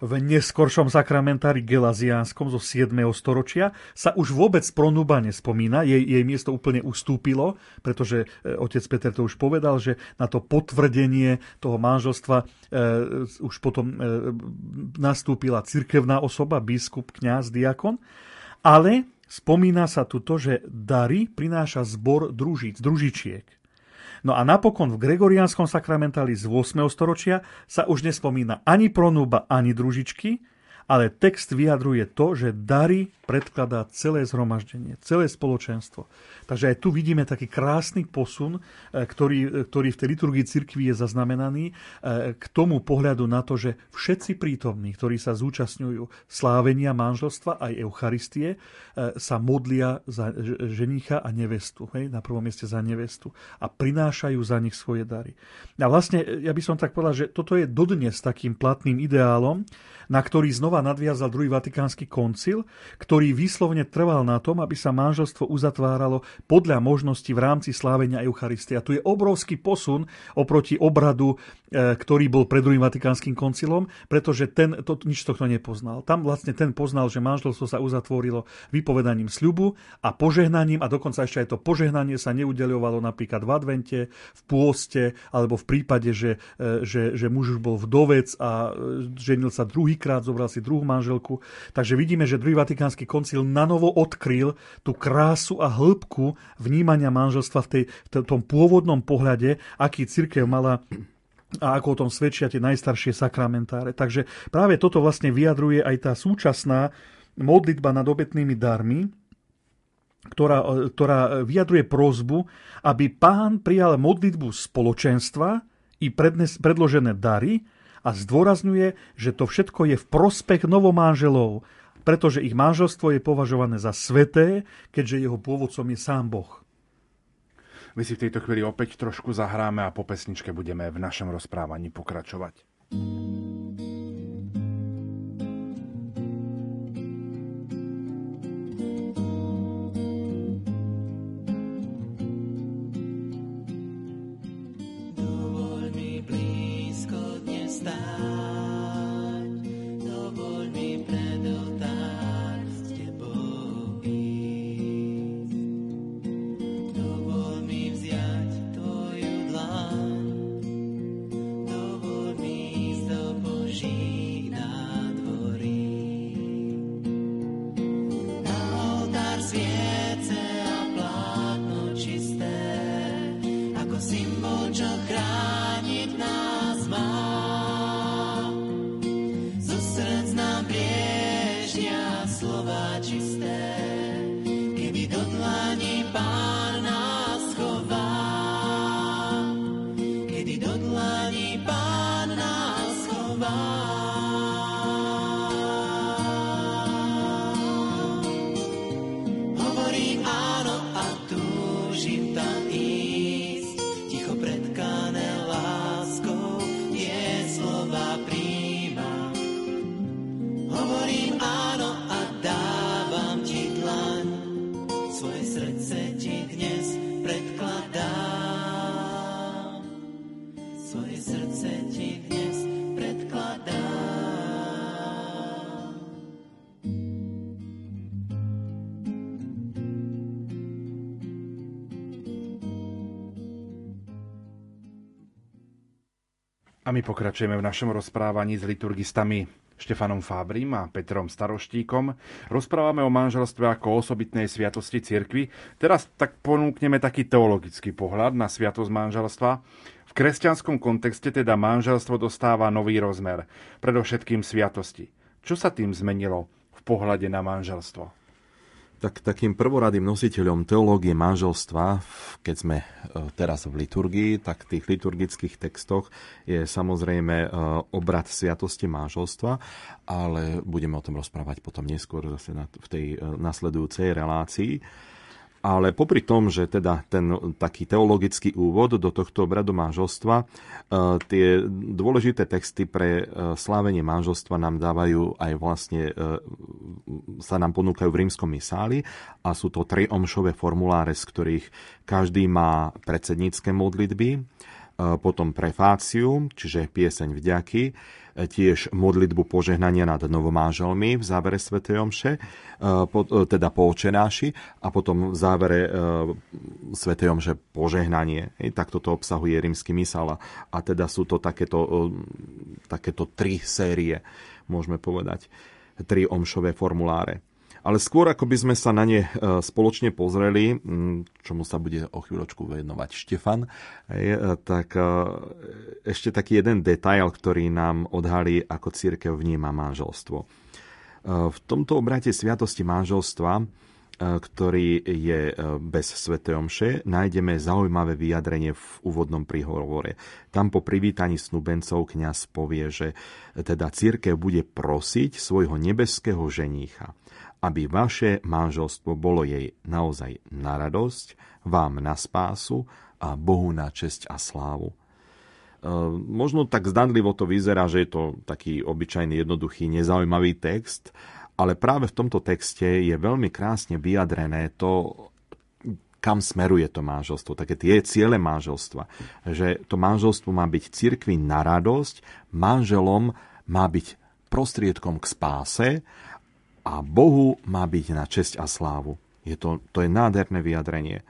Speaker 4: v neskoršom sakramentári gelaziánskom zo 7. storočia sa už vôbec pronúba nespomína, jej, jej miesto úplne ustúpilo, pretože e, otec Peter to už povedal, že na to potvrdenie toho manželstva e, už potom e, nastúpila cirkevná osoba, biskup, kňaz, diakon, ale spomína sa tu to, že dary prináša zbor družic, družičiek. No a napokon v gregoriánskom sakramentáli z 8. storočia sa už nespomína ani pronúba, ani družičky, ale text vyjadruje to, že dary predkladá celé zhromaždenie, celé spoločenstvo. Takže aj tu vidíme taký krásny posun, e, ktorý, ktorý v tej liturgii cirkvi je zaznamenaný e, k tomu pohľadu na to, že všetci prítomní, ktorí sa zúčastňujú slávenia manželstva aj Eucharistie, e, sa modlia za ženicha a nevestu. Hej? Na prvom mieste za nevestu. A prinášajú za nich svoje dary. A vlastne, ja by som tak povedal, že toto je dodnes takým platným ideálom, na ktorý znova nadviazal druhý vatikánsky koncil, ktorý výslovne trval na tom, aby sa manželstvo uzatváralo podľa možností v rámci slávenia Eucharistie. A tu je obrovský posun oproti obradu, e, ktorý bol pred druhým vatikánskym koncilom, pretože ten to, nič tohto nepoznal. Tam vlastne ten poznal, že manželstvo sa uzatvorilo vypovedaním sľubu a požehnaním a dokonca ešte aj to požehnanie sa neudeľovalo napríklad v advente, v pôste alebo v prípade, že, e, že, že muž už bol vdovec a e, ženil sa druhý druhýkrát, zobral si druhú manželku. Takže vidíme, že druhý vatikánsky koncil nanovo odkryl tú krásu a hĺbku vnímania manželstva v, tej, v tom pôvodnom pohľade, aký církev mala a ako o tom svedčia tie najstaršie sakramentáre. Takže práve toto vlastne vyjadruje aj tá súčasná modlitba nad obetnými darmi, ktorá, ktorá vyjadruje prozbu, aby pán prijal modlitbu spoločenstva i prednes, predložené dary, a zdôrazňuje, že to všetko je v prospech novomáželov, pretože ich manželstvo je považované za sveté, keďže jeho pôvodcom je sám Boh.
Speaker 6: My si v tejto chvíli opäť trošku zahráme a po pesničke budeme v našom rozprávaní pokračovať. A my pokračujeme v našom rozprávaní s liturgistami Štefanom Fábrim a Petrom Staroštíkom. Rozprávame o manželstve ako osobitnej sviatosti cirkvi. Teraz tak ponúkneme taký teologický pohľad na sviatosť manželstva. V kresťanskom kontexte teda manželstvo dostáva nový rozmer, predovšetkým sviatosti. Čo sa tým zmenilo v pohľade na manželstvo?
Speaker 3: Tak takým prvoradým nositeľom teológie manželstva, keď sme e, teraz v liturgii, tak v tých liturgických textoch je samozrejme e, obrad sviatosti manželstva, ale budeme o tom rozprávať potom neskôr zase v tej e, nasledujúcej relácii. Ale popri tom, že teda ten taký teologický úvod do tohto obradu manželstva, e, tie dôležité texty pre e, slávenie manželstva nám dávajú aj vlastne, e, sa nám ponúkajú v rímskom misáli a sú to tri omšové formuláre, z ktorých každý má predsednícke modlitby, potom prefáciu, čiže pieseň vďaky, tiež modlitbu požehnania nad novomáželmi v závere Sv. Omše, e, teda po očenáši a potom v závere e, Sv. Omše požehnanie. Tak toto obsahuje rímsky mysal a teda sú to takéto, e, takéto tri série, môžeme povedať, tri omšové formuláre. Ale skôr, ako by sme sa na ne e, spoločne pozreli, čomu sa bude o chvíľočku venovať Štefan, e, tak e, ešte taký jeden detail, ktorý nám odhalí, ako církev vníma manželstvo. V tomto obrate Sviatosti manželstva ktorý je bez Sv. Omše, nájdeme zaujímavé vyjadrenie v úvodnom príhovore. Tam po privítaní snubencov kňaz povie, že teda církev bude prosiť svojho nebeského ženícha, aby vaše manželstvo bolo jej naozaj na radosť, vám na spásu a Bohu na česť a slávu. E, možno tak zdanlivo to vyzerá, že je to taký obyčajný, jednoduchý, nezaujímavý text, ale práve v tomto texte je veľmi krásne vyjadrené to, kam smeruje to manželstvo, také tie ciele manželstva. Že to manželstvo má byť cirkvi na radosť, manželom má byť prostriedkom k spáse a Bohu má byť na česť a slávu. Je to, to je nádherné vyjadrenie.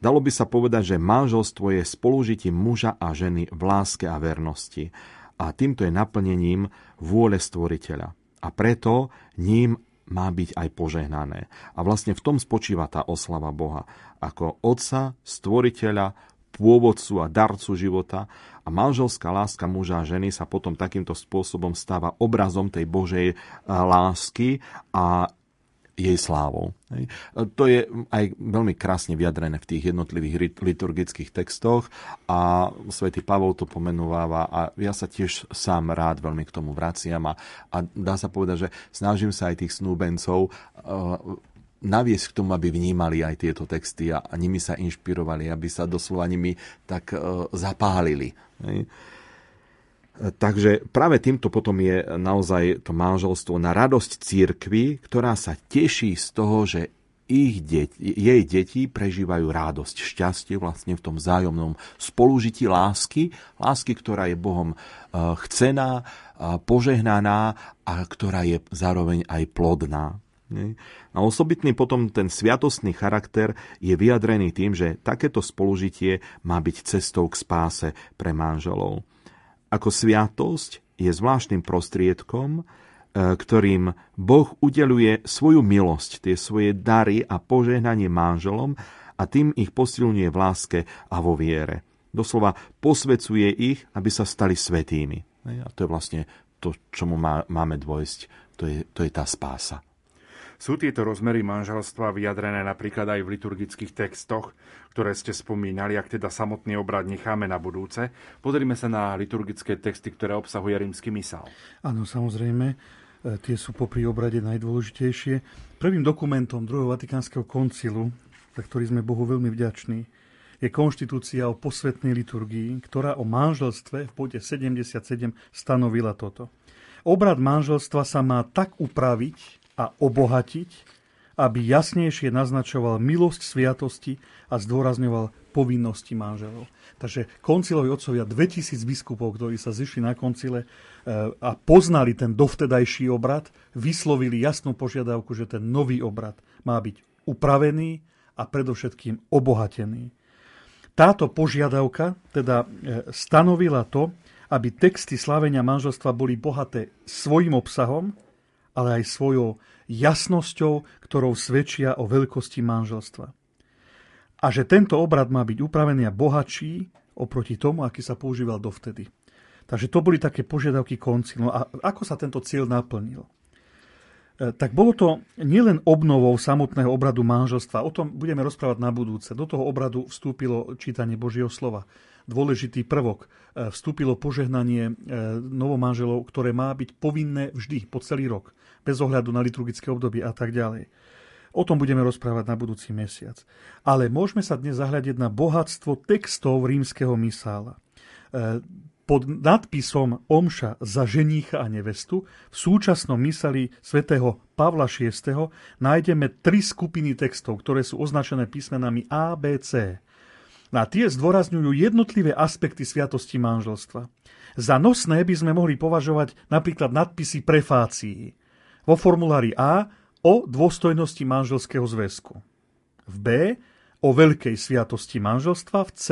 Speaker 3: Dalo by sa povedať, že manželstvo je spolužitím muža a ženy v láske a vernosti. A týmto je naplnením vôle stvoriteľa. A preto ním má byť aj požehnané. A vlastne v tom spočíva tá oslava Boha. Ako Otca, Stvoriteľa, pôvodcu a darcu života a manželská láska muža a ženy sa potom takýmto spôsobom stáva obrazom tej Božej eh, lásky a jej slávou. To je aj veľmi krásne vyjadrené v tých jednotlivých liturgických textoch a svätý Pavol to pomenúváva a ja sa tiež sám rád veľmi k tomu vraciam a, a dá sa povedať, že snažím sa aj tých snúbencov uh, naviesť k tomu, aby vnímali aj tieto texty a, nimi sa inšpirovali, aby sa doslova nimi tak zapálili. Hej. Takže práve týmto potom je naozaj to manželstvo na radosť církvy, ktorá sa teší z toho, že ich deti, jej deti prežívajú radosť, šťastie vlastne v tom vzájomnom spolužití lásky, lásky, ktorá je Bohom chcená, požehnaná a ktorá je zároveň aj plodná. A osobitný potom ten sviatostný charakter je vyjadrený tým, že takéto spolužitie má byť cestou k spáse pre manželov. Ako sviatosť je zvláštnym prostriedkom, e, ktorým Boh udeluje svoju milosť, tie svoje dary a požehnanie manželom a tým ich posilňuje v láske a vo viere. Doslova posvecuje ich, aby sa stali svetými. A to je vlastne to, čomu máme dôjsť. To je, to je tá spása.
Speaker 2: Sú tieto rozmery manželstva vyjadrené napríklad aj v liturgických textoch, ktoré ste spomínali, ak teda samotný obrad necháme na budúce. Pozrime sa na liturgické texty, ktoré obsahuje rímsky misál.
Speaker 4: Áno, samozrejme, e, tie sú popri obrade najdôležitejšie. Prvým dokumentom druhého Vatikánskeho koncilu, za ktorý sme Bohu veľmi vďační, je konštitúcia o posvetnej liturgii, ktorá o manželstve v bode 77 stanovila toto. Obrad manželstva sa má tak upraviť, a obohatiť, aby jasnejšie naznačoval milosť sviatosti a zdôrazňoval povinnosti manželov. Takže koncilovi otcovia 2000 biskupov, ktorí sa zišli na koncile e, a poznali ten dovtedajší obrad, vyslovili jasnú požiadavku, že ten nový obrad má byť upravený a predovšetkým obohatený. Táto požiadavka teda e, stanovila to, aby texty slávenia manželstva boli bohaté svojim obsahom, ale aj svojou jasnosťou, ktorou svedčia o veľkosti manželstva. A že tento obrad má byť upravený a bohatší oproti tomu, aký sa používal dovtedy. Takže to boli také požiadavky koncilu. No a ako sa tento cieľ naplnil? tak bolo to nielen obnovou samotného obradu manželstva, o tom budeme rozprávať na budúce. Do toho obradu vstúpilo čítanie Božieho slova. Dôležitý prvok. E, vstúpilo požehnanie novomanželov, ktoré má byť povinné vždy, po celý rok, bez ohľadu na liturgické obdobie a tak ďalej. O tom budeme rozprávať na budúci mesiac. Ale môžeme sa dnes zahľadiť na bohatstvo textov rímskeho misála pod nadpisom Omša za ženícha a nevestu v súčasnom myseli svätého Pavla VI. nájdeme tri skupiny textov, ktoré sú označené písmenami A, B, C. A tie zdôrazňujú jednotlivé aspekty sviatosti manželstva. Za nosné by sme mohli považovať napríklad nadpisy prefácií. Vo formulári A o dôstojnosti manželského zväzku. V B o veľkej sviatosti manželstva, v C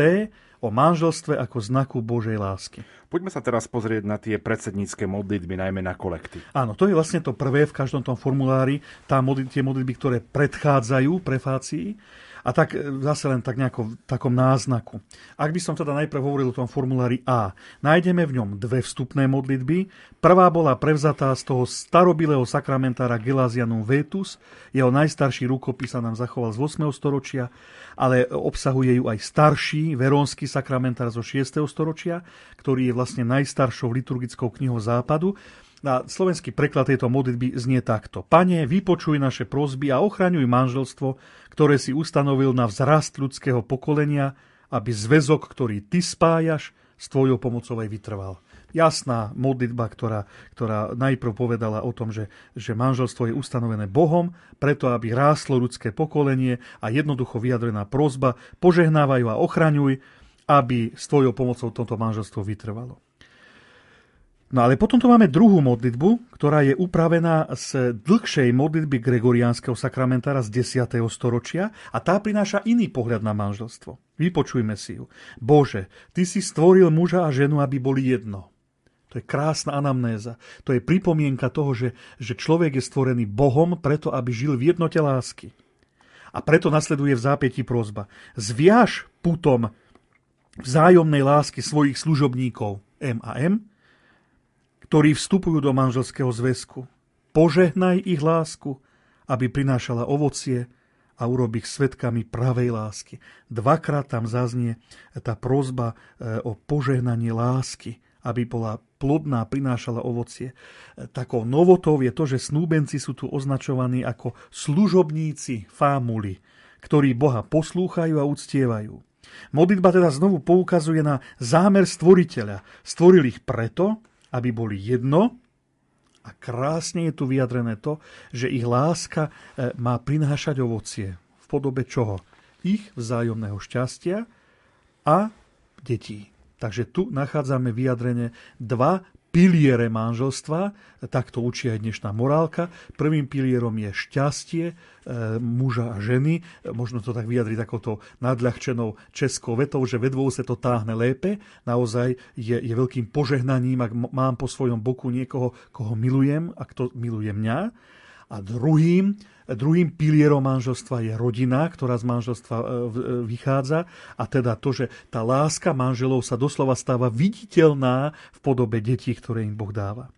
Speaker 4: o manželstve ako znaku Božej lásky.
Speaker 2: Poďme sa teraz pozrieť na tie predsednícke modlitby, najmä na kolekty.
Speaker 4: Áno, to je vlastne to prvé v každom tom formulári, tá modlitby, tie modlitby, ktoré predchádzajú prefácii. A tak e, zase len tak nejako v takom náznaku. Ak by som teda najprv hovoril o tom formulári A, nájdeme v ňom dve vstupné modlitby. Prvá bola prevzatá z toho starobilého sakramentára Gelasianum Vetus. Jeho najstarší rukopis sa nám zachoval z 8. storočia, ale obsahuje ju aj starší verónsky sakramentár zo 6. storočia, ktorý je vlastne najstaršou liturgickou knihou západu. Na slovenský preklad tejto modlitby znie takto. Pane, vypočuj naše prosby a ochraňuj manželstvo, ktoré si ustanovil na vzrast ľudského pokolenia, aby zväzok, ktorý ty spájaš, s tvojou pomocou aj vytrval. Jasná modlitba, ktorá, ktorá najprv povedala o tom, že, že manželstvo je ustanovené Bohom, preto aby ráslo ľudské pokolenie a jednoducho vyjadrená prozba, požehnávajú a ochraňuj, aby s tvojou pomocou toto manželstvo vytrvalo. No ale potom tu máme druhú modlitbu, ktorá je upravená z dlhšej modlitby gregoriánskeho sakramentára z 10. storočia a tá prináša iný pohľad na manželstvo. Vypočujme si ju. Bože, Ty si stvoril muža a ženu, aby boli jedno. To je krásna anamnéza. To je pripomienka toho, že, že človek je stvorený Bohom preto, aby žil v jednote lásky. A preto nasleduje v zápäti prozba. Zviaž putom vzájomnej lásky svojich služobníkov M a M, ktorí vstupujú do manželského zväzku. Požehnaj ich lásku, aby prinášala ovocie a urob ich svetkami pravej lásky. Dvakrát tam zaznie tá prozba e, o požehnanie lásky, aby bola plodná, prinášala ovocie. E, takou novotou je to, že snúbenci sú tu označovaní ako služobníci fámuli, ktorí Boha poslúchajú a uctievajú. Modlitba teda znovu poukazuje na zámer stvoriteľa. Stvoril ich preto, aby boli jedno a krásne je tu vyjadrené to, že ich láska e, má prinášať ovocie. V podobe čoho? Ich vzájomného šťastia a detí. Takže tu nachádzame vyjadrenie dva piliere manželstva, tak to učí aj dnešná morálka. Prvým pilierom je šťastie e, muža a ženy, možno to tak vyjadriť takouto nadľahčenou českou vetou, že vedvou sa to táhne lépe. Naozaj je, je veľkým požehnaním, ak mám po svojom boku niekoho, koho milujem a kto miluje mňa. A druhým Druhým pilierom manželstva je rodina, ktorá z manželstva e, e, vychádza a teda to, že tá láska manželov sa doslova stáva viditeľná v podobe detí, ktoré im Boh dáva.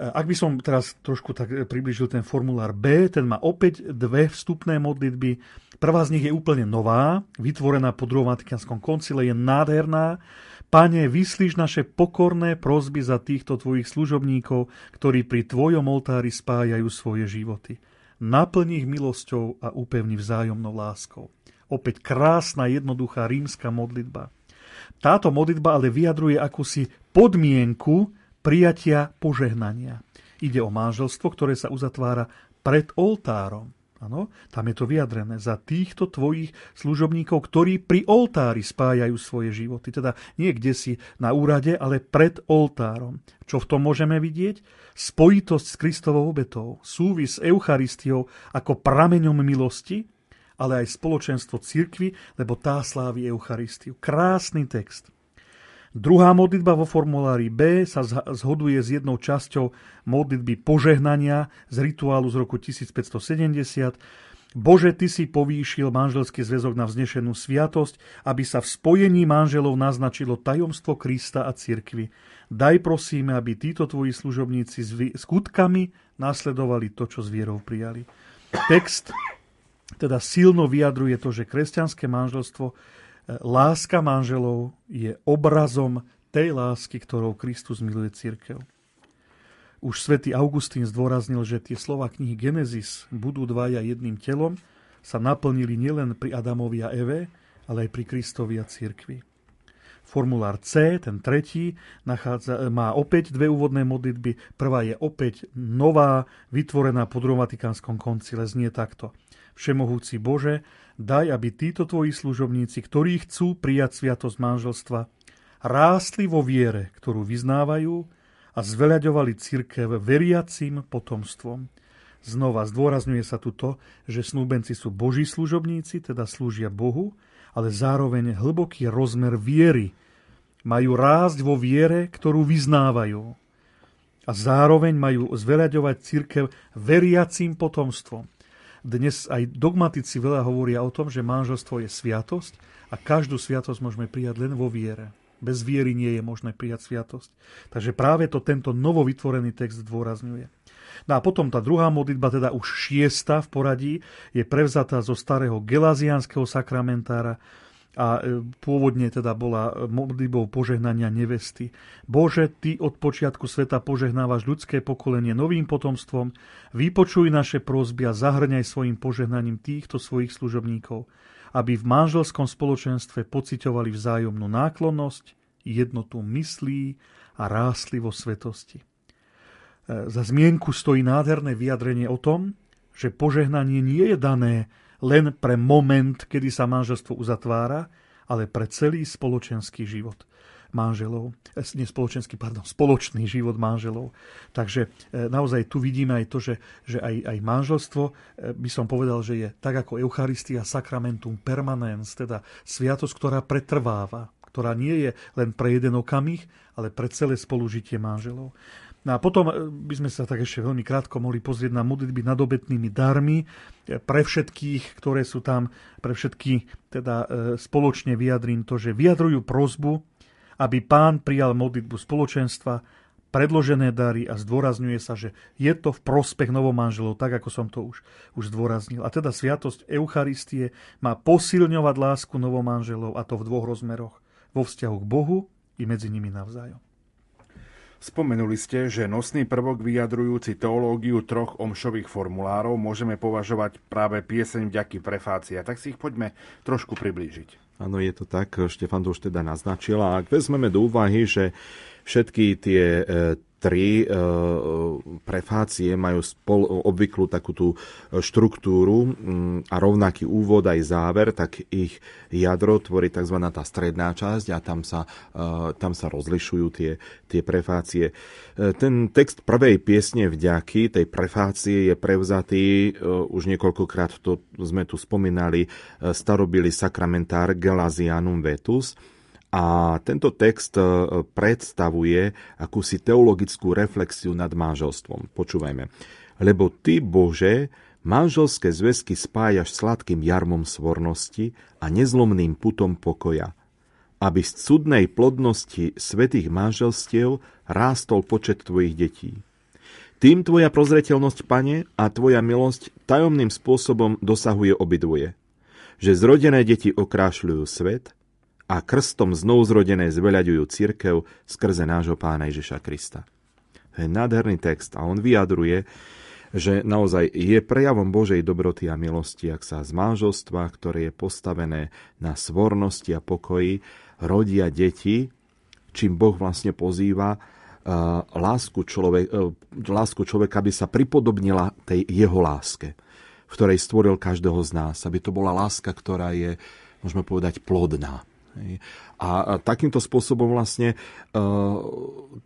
Speaker 4: E, ak by som teraz trošku tak približil ten formulár B, ten má opäť dve vstupné modlitby. Prvá z nich je úplne nová, vytvorená po druhom Vatikánskom koncile, je nádherná. Pane, vyslíš naše pokorné prozby za týchto tvojich služobníkov, ktorí pri tvojom oltári spájajú svoje životy naplní ich milosťou a upevní vzájomnou láskou. Opäť krásna, jednoduchá rímska modlitba. Táto modlitba ale vyjadruje akúsi podmienku prijatia požehnania. Ide o manželstvo, ktoré sa uzatvára pred oltárom. Ano, tam je to vyjadrené za týchto tvojich služobníkov, ktorí pri oltári spájajú svoje životy. Teda nie kde si na úrade, ale pred oltárom. Čo v tom môžeme vidieť? Spojitosť s Kristovou obetou, súvis s Eucharistiou ako prameňom milosti, ale aj spoločenstvo cirkvy, lebo tá slávi Eucharistiu. Krásny text. Druhá modlitba vo formulári B sa zhoduje s jednou časťou modlitby požehnania z rituálu z roku 1570. Bože, Ty si povýšil manželský zväzok na vznešenú sviatosť, aby sa v spojení manželov naznačilo tajomstvo Krista a cirkvy. Daj prosíme, aby títo Tvoji služobníci skutkami následovali to, čo s vierou prijali. Text teda silno vyjadruje to, že kresťanské manželstvo, láska manželov je obrazom tej lásky, ktorou Kristus miluje církev. Už svätý Augustín zdôraznil, že tie slova knihy Genesis budú dvaja jedným telom sa naplnili nielen pri Adamovi a Eve, ale aj pri Kristovi a církvi. Formulár C, ten tretí, nachádza, má opäť dve úvodné modlitby. Prvá je opäť nová, vytvorená po druhom Vatikánskom koncile. Znie takto. Všemohúci Bože, daj, aby títo tvoji služobníci, ktorí chcú prijať sviatosť manželstva, rástli vo viere, ktorú vyznávajú, a zveľaďovali církev veriacím potomstvom. Znova zdôrazňuje sa tu to, že snúbenci sú boží služobníci, teda slúžia Bohu, ale zároveň hlboký rozmer viery. Majú rásť vo viere, ktorú vyznávajú. A zároveň majú zveľaďovať církev veriacím potomstvom. Dnes aj dogmatici veľa hovoria o tom, že manželstvo je sviatosť a každú sviatosť môžeme prijať len vo viere. Bez viery nie je možné prijať sviatosť. Takže práve to tento novovytvorený text zdôrazňuje. No a potom tá druhá modlitba, teda už šiesta v poradí, je prevzatá zo starého gelazianského sakramentára a e, pôvodne teda bola modlitbou požehnania nevesty. Bože, Ty od počiatku sveta požehnávaš ľudské pokolenie novým potomstvom, vypočuj naše prosby a zahrňaj svojim požehnaním týchto svojich služobníkov aby v manželskom spoločenstve pociťovali vzájomnú náklonnosť, jednotu myslí a rástli vo svetosti. E, za zmienku stojí nádherné vyjadrenie o tom, že požehnanie nie je dané len pre moment, kedy sa manželstvo uzatvára, ale pre celý spoločenský život manželov, eh, nie spoločenský, pardon, spoločný život manželov. Takže eh, naozaj tu vidíme aj to, že, že aj, aj manželstvo, eh, by som povedal, že je tak ako Eucharistia sacramentum permanens, teda sviatosť, ktorá pretrváva, ktorá nie je len pre jeden okamih, ale pre celé spolužitie manželov. No a potom by sme sa tak ešte veľmi krátko mohli pozrieť na modlitby nad obetnými darmi pre všetkých, ktoré sú tam, pre všetky teda spoločne vyjadrím to, že vyjadrujú prozbu aby pán prijal modlitbu spoločenstva, predložené dary a zdôrazňuje sa, že je to v prospech novomanželov, tak ako som to už, už zdôraznil. A teda sviatosť Eucharistie má posilňovať lásku novomanželov a to v dvoch rozmeroch. Vo vzťahu k Bohu i medzi nimi navzájom.
Speaker 2: Spomenuli ste, že nosný prvok vyjadrujúci teológiu troch omšových formulárov môžeme považovať práve pieseň vďaky prefácia. Tak si ich poďme trošku priblížiť.
Speaker 3: Áno, je to tak. Štefan to už teda naznačil. A ak vezmeme do úvahy, že všetky tie e, tri e, prefácie majú spol, obvyklú takú tú štruktúru mm, a rovnaký úvod aj záver, tak ich jadro tvorí tzv. tá stredná časť a tam sa, e, tam sa rozlišujú tie, tie prefácie. E, ten text prvej piesne vďaky, tej prefácie je prevzatý, už niekoľkokrát to sme tu spomínali, starobili sakramentár Gelasianum Vetus, a tento text e, predstavuje akúsi teologickú reflexiu nad manželstvom. Počúvajme. Lebo ty, Bože, manželské zväzky spájaš sladkým jarmom svornosti a nezlomným putom pokoja, aby z cudnej plodnosti svetých manželstiev rástol počet tvojich detí. Tým tvoja prozreteľnosť, pane, a tvoja milosť tajomným spôsobom dosahuje obidvoje. Že zrodené deti okrášľujú svet – a krstom znovuzrodené zveľaďujú církev skrze nášho pána Ježiša Krista. To je nádherný text a on vyjadruje, že naozaj je prejavom Božej dobroty a milosti, ak sa z manželstva, ktoré je postavené na svornosti a pokoji, rodia deti, čím Boh vlastne pozýva uh, lásku, človek, uh, lásku človeka, aby sa pripodobnila tej jeho láske, v ktorej stvoril každého z nás, aby to bola láska, ktorá je, môžeme povedať, plodná. A takýmto spôsobom vlastne uh,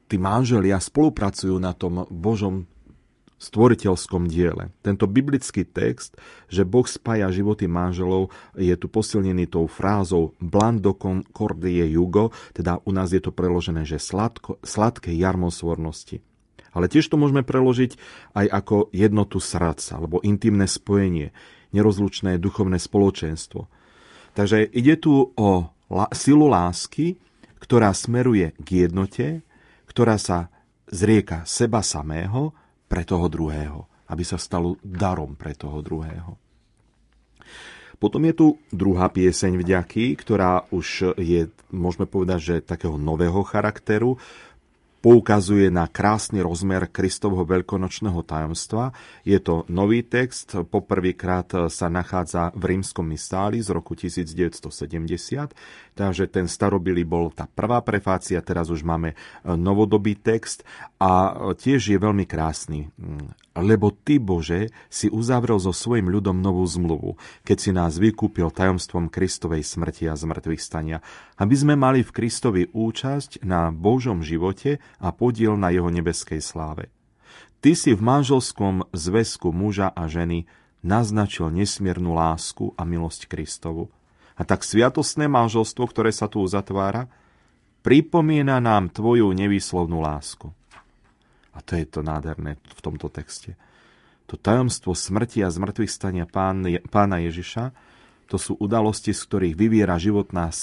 Speaker 3: tí manželia spolupracujú na tom Božom stvoriteľskom diele. Tento biblický text, že Boh spája životy manželov, je tu posilnený tou frázou blando concordie jugo, teda u nás je to preložené, že sladko, sladké jarmo svornosti. Ale tiež to môžeme preložiť aj ako jednotu srdca, alebo intimné spojenie. nerozlučné duchovné spoločenstvo. Takže ide tu o silu lásky, ktorá smeruje k jednote, ktorá sa zrieka seba samého pre toho druhého, aby sa stalo darom pre toho druhého. Potom je tu druhá pieseň vďaky, ktorá už je, môžeme povedať, že takého nového charakteru poukazuje na krásny rozmer Kristovho veľkonočného tajomstva. Je to nový text, poprvýkrát sa nachádza v rímskom mistáli z roku 1970, takže ten starobilý bol tá prvá prefácia, teraz už máme novodobý text a tiež je veľmi krásny. Lebo Ty, Bože, si uzavrel so svojim ľudom novú zmluvu, keď si nás vykúpil tajomstvom Kristovej smrti a zmrtvých stania, aby sme mali v Kristovi účasť na Božom živote a podiel na jeho nebeskej sláve. Ty si v manželskom zväzku muža a ženy naznačil nesmiernu lásku a milosť Kristovu. A tak sviatostné manželstvo, ktoré sa tu uzatvára, pripomína nám tvoju nevýslovnú lásku. A to je to nádherné v tomto texte. To tajomstvo smrti a zmrtvých stania pán, pána Ježiša, to sú udalosti, z ktorých vyviera životná e,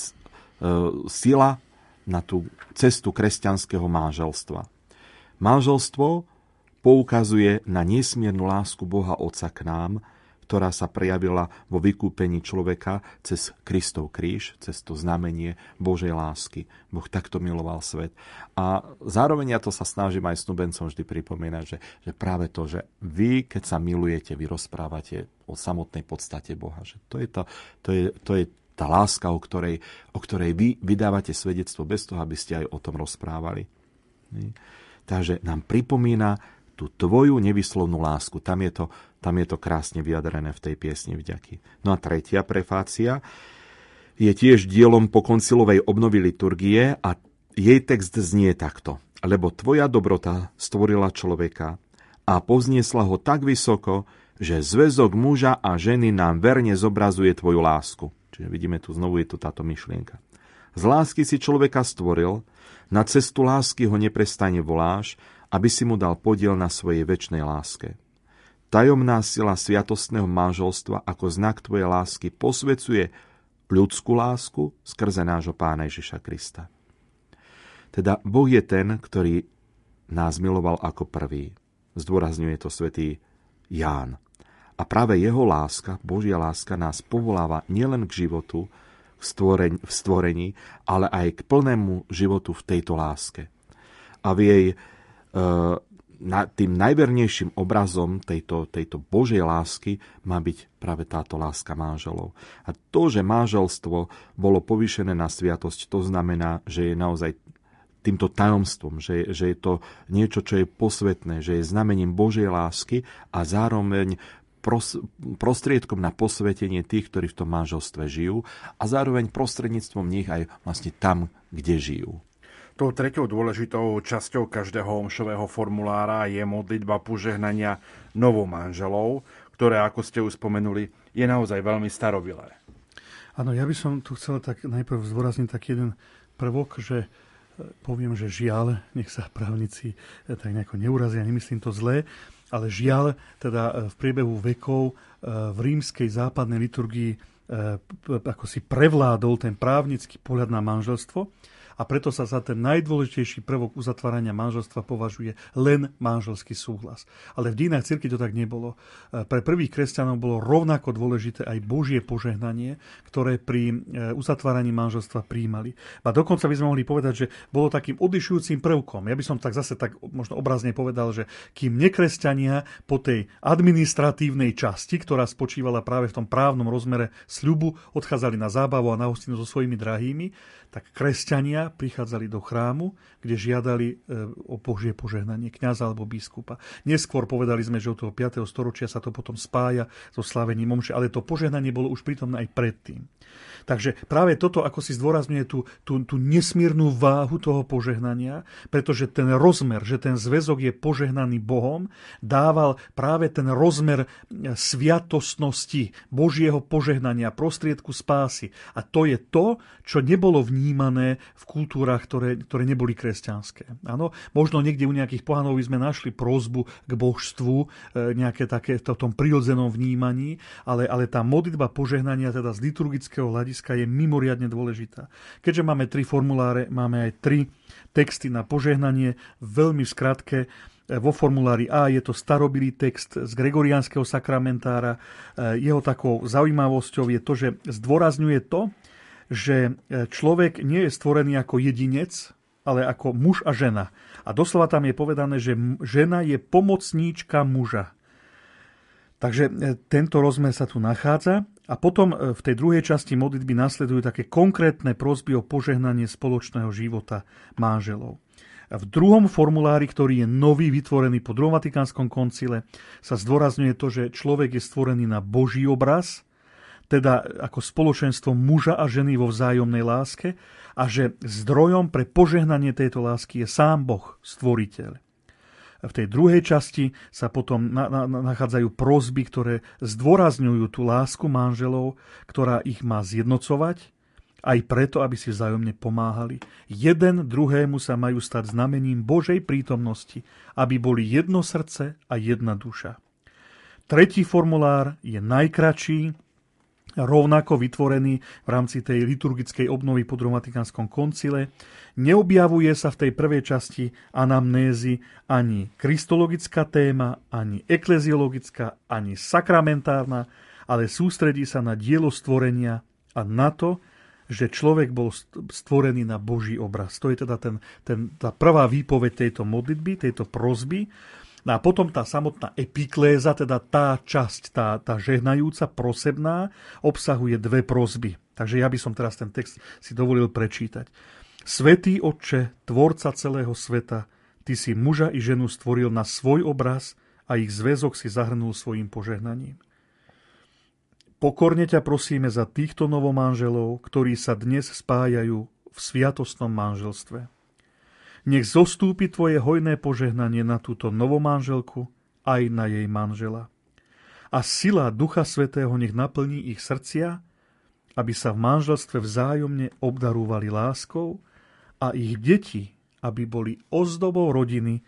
Speaker 3: sila na tú cestu kresťanského manželstva. Manželstvo poukazuje na nesmiernu lásku Boha Otca k nám, ktorá sa prejavila vo vykúpení človeka cez Kristov kríž, cez to znamenie Božej lásky. Boh takto miloval svet. A zároveň ja to sa snažím aj snubencom vždy pripomínať, že, že práve to, že vy, keď sa milujete, vy rozprávate o samotnej podstate Boha. Že to je, to, to je, to je tá láska, o ktorej, o ktorej vy vydávate svedectvo bez toho, aby ste aj o tom rozprávali. Takže nám pripomína tú tvoju nevyslovnú lásku. Tam je to, tam je to krásne vyjadrené v tej piesni vďaky. No a tretia prefácia je tiež dielom po koncilovej obnovy liturgie a jej text znie takto. Lebo tvoja dobrota stvorila človeka a povzniesla ho tak vysoko, že zväzok muža a ženy nám verne zobrazuje tvoju lásku. Čiže vidíme tu znovu je tu táto myšlienka. Z lásky si človeka stvoril, na cestu lásky ho neprestane voláš aby si mu dal podiel na svojej väčšnej láske. Tajomná sila sviatostného manželstva ako znak tvojej lásky posvecuje ľudskú lásku skrze nášho pána Ježiša Krista. Teda Boh je ten, ktorý nás miloval ako prvý. Zdôrazňuje to svätý Ján. A práve jeho láska, Božia láska nás povoláva nielen k životu v stvorení, ale aj k plnému životu v tejto láske. A v jej tým najvernejším obrazom tejto, tejto Božej lásky má byť práve táto láska manželov. A to, že manželstvo bolo povýšené na sviatosť, to znamená, že je naozaj týmto tajomstvom, že, že je to niečo, čo je posvetné, že je znamením Božej lásky a zároveň pros, prostriedkom na posvetenie tých, ktorí v tom manželstve žijú a zároveň prostredníctvom nich aj vlastne tam, kde žijú.
Speaker 2: Tou tretou dôležitou časťou každého omšového formulára je modlitba požehnania novomanželov, ktoré, ako ste už spomenuli, je naozaj veľmi starobilé.
Speaker 4: Áno, ja by som tu chcel tak najprv zdôrazniť taký jeden prvok, že e, poviem, že žiaľ, nech sa právnici e, tak nejako neurazia, nemyslím to zlé, ale žiaľ, teda e, v priebehu vekov v rímskej západnej liturgii ako si prevládol ten právnický pohľad na manželstvo a preto sa za ten najdôležitejší prvok uzatvárania manželstva považuje len manželský súhlas. Ale v dínach cirky to tak nebolo. E, pre prvých kresťanov bolo rovnako dôležité aj Božie požehnanie, ktoré pri e, uzatváraní manželstva príjmali. A dokonca by sme mohli povedať, že bolo takým odlišujúcim prvkom. Ja by som tak zase tak možno obrazne povedal, že kým nekresťania po tej administratívnej časti, ktorá spočívala práve v tom právnom rozmere sľubu, odchádzali na zábavu a na hostinu so svojimi drahými, tak kresťania prichádzali do chrámu, kde žiadali e, o Božie požehnanie kňaza alebo biskupa. Neskôr povedali sme, že od toho 5. storočia sa to potom spája so slavením omše, ale to požehnanie bolo už prítomné aj predtým. Takže práve toto, ako si zdôrazňuje tú, tú, tú nesmírnu váhu toho požehnania, pretože ten rozmer, že ten zväzok je požehnaný Bohom, dával práve ten rozmer sviatostnosti Božieho požehnania, prostriedku spásy. A to je to, čo nebolo vnímané v kultúrach, ktoré, ktoré neboli kresťanské. Áno, možno niekde u nejakých pohanov sme našli prozbu k božstvu, e, nejaké také v tom prirodzenom vnímaní, ale, ale tá modlitba požehnania teda z liturgického hľadiska je mimoriadne dôležitá. Keďže máme tri formuláre, máme aj tri texty na požehnanie, veľmi v skratke vo formulári A je to starobilý text z gregoriánskeho sakramentára. E, jeho takou zaujímavosťou je to, že zdôrazňuje to, že e, človek nie je stvorený ako jedinec, ale ako muž a žena. A doslova tam je povedané, že žena je pomocníčka muža. Takže e, tento rozmer sa tu nachádza. A potom v tej druhej časti modlitby nasledujú také konkrétne prosby o požehnanie spoločného života manželov. V druhom formulári, ktorý je nový, vytvorený po druhom Vatikánskom koncile, sa zdôrazňuje to, že človek je stvorený na Boží obraz, teda ako spoločenstvo muža a ženy vo vzájomnej láske a že zdrojom pre požehnanie tejto lásky je sám Boh, stvoriteľ. V tej druhej časti sa potom na, na, nachádzajú prosby, ktoré zdôrazňujú tú lásku manželov, ktorá ich má zjednocovať aj preto, aby si vzájomne pomáhali. Jeden druhému sa majú stať znamením Božej prítomnosti, aby boli jedno srdce a jedna duša. Tretí formulár je najkračší, rovnako vytvorený v rámci tej liturgickej obnovy po Vatikánskom koncile. Neobjavuje sa v tej prvej časti anamnézy ani kristologická téma, ani ekleziologická, ani sakramentárna, ale sústredí sa na dielo stvorenia a na to, že človek bol stvorený na Boží obraz. To je teda ten, ten, tá prvá výpoveď tejto modlitby, tejto prozby. No a potom tá samotná epikléza, teda tá časť, tá, tá žehnajúca, prosebná, obsahuje dve prozby. Takže ja by som teraz ten text si dovolil prečítať. Svetý Otče, tvorca celého sveta, Ty si muža i ženu stvoril na svoj obraz a ich zväzok si zahrnul svojim požehnaním. Pokorne ťa prosíme za týchto novomanželov, ktorí sa dnes spájajú v sviatostnom manželstve. Nech zostúpi tvoje hojné požehnanie na túto novomanželku aj na jej manžela. A sila Ducha Svetého nech naplní ich srdcia, aby sa v manželstve vzájomne obdarúvali láskou a ich deti, aby boli ozdobou rodiny,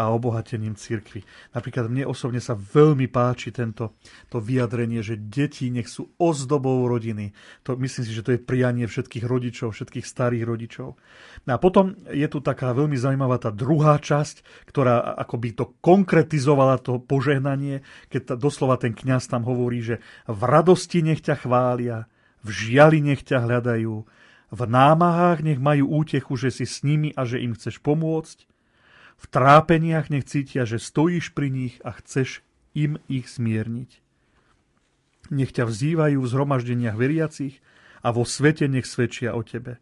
Speaker 4: a obohatením cirkvy. Napríklad mne osobne sa veľmi páči tento to vyjadrenie, že deti nech sú ozdobou rodiny. To, myslím si, že to je prianie všetkých rodičov, všetkých starých rodičov. No a potom je tu taká veľmi zaujímavá tá druhá časť, ktorá akoby to konkretizovala to požehnanie, keď ta, doslova ten kňaz tam hovorí, že v radosti nech ťa chvália, v žiali nech ťa hľadajú, v námahách nech majú útechu, že si s nimi a že im chceš pomôcť, v trápeniach nech cítia, že stojíš pri nich a chceš im ich zmierniť. Nech ťa vzývajú v zhromaždeniach veriacich a vo svete nech svedčia o tebe.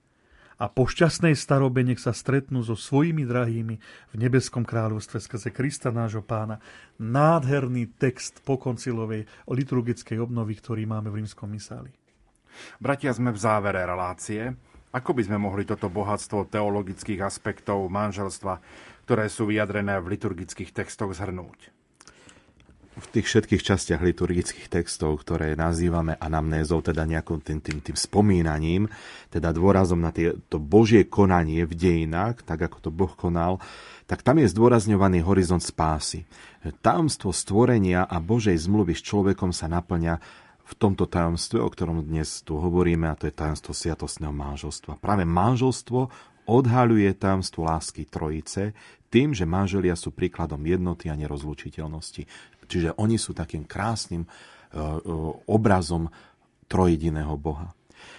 Speaker 4: A po šťastnej starobe nech sa stretnú so svojimi drahými v nebeskom kráľovstve skrze Krista nášho pána. Nádherný text pokoncilovej liturgickej obnovy, ktorý máme v rímskom misáli.
Speaker 2: Bratia, sme v závere relácie. Ako by sme mohli toto bohatstvo teologických aspektov manželstva ktoré sú vyjadrené v liturgických textoch, zhrnúť?
Speaker 3: v tých všetkých častiach liturgických textov, ktoré nazývame anamnézou, teda nejakým tým, tým, tým spomínaním, teda dôrazom na tie, to Božie konanie v dejinách, tak ako to Boh konal, tak tam je zdôrazňovaný horizont spásy. Tajomstvo stvorenia a Božej zmluvy s človekom sa naplňa v tomto tajomstve, o ktorom dnes tu hovoríme, a to je tajomstvo sviatostného manželstva. Práve manželstvo odhaľuje tajomstvo lásky trojice tým, že manželia sú príkladom jednoty a nerozlučiteľnosti. Čiže oni sú takým krásnym e, e, obrazom trojediného Boha.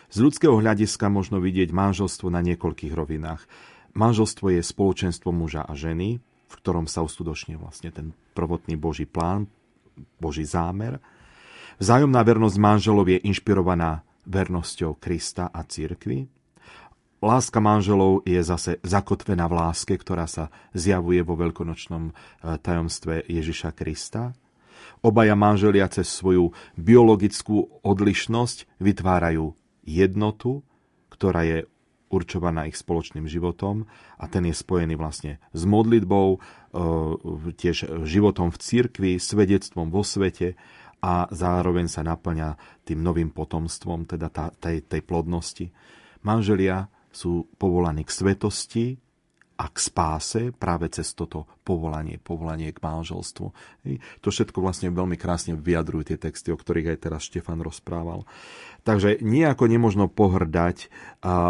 Speaker 3: Z ľudského hľadiska možno vidieť manželstvo na niekoľkých rovinách. Manželstvo je spoločenstvo muža a ženy, v ktorom sa uskutočne vlastne ten prvotný Boží plán, Boží zámer. Vzájomná vernosť manželov je inšpirovaná vernosťou Krista a cirkvi. Láska manželov je zase zakotvená v láske, ktorá sa zjavuje vo veľkonočnom e, tajomstve Ježiša Krista. Obaja manželia cez svoju biologickú odlišnosť vytvárajú jednotu, ktorá je určovaná ich spoločným životom a ten je spojený vlastne s modlitbou, e, tiež životom v cirkvi, svedectvom vo svete a zároveň sa naplňa tým novým potomstvom, teda tej, tej plodnosti. Manželia sú povolaní k svetosti, a k spáse práve cez toto povolanie, povolanie k manželstvu. To všetko vlastne veľmi krásne vyjadrujú tie texty, o ktorých aj teraz Štefan rozprával. Takže nejako nemožno pohrdať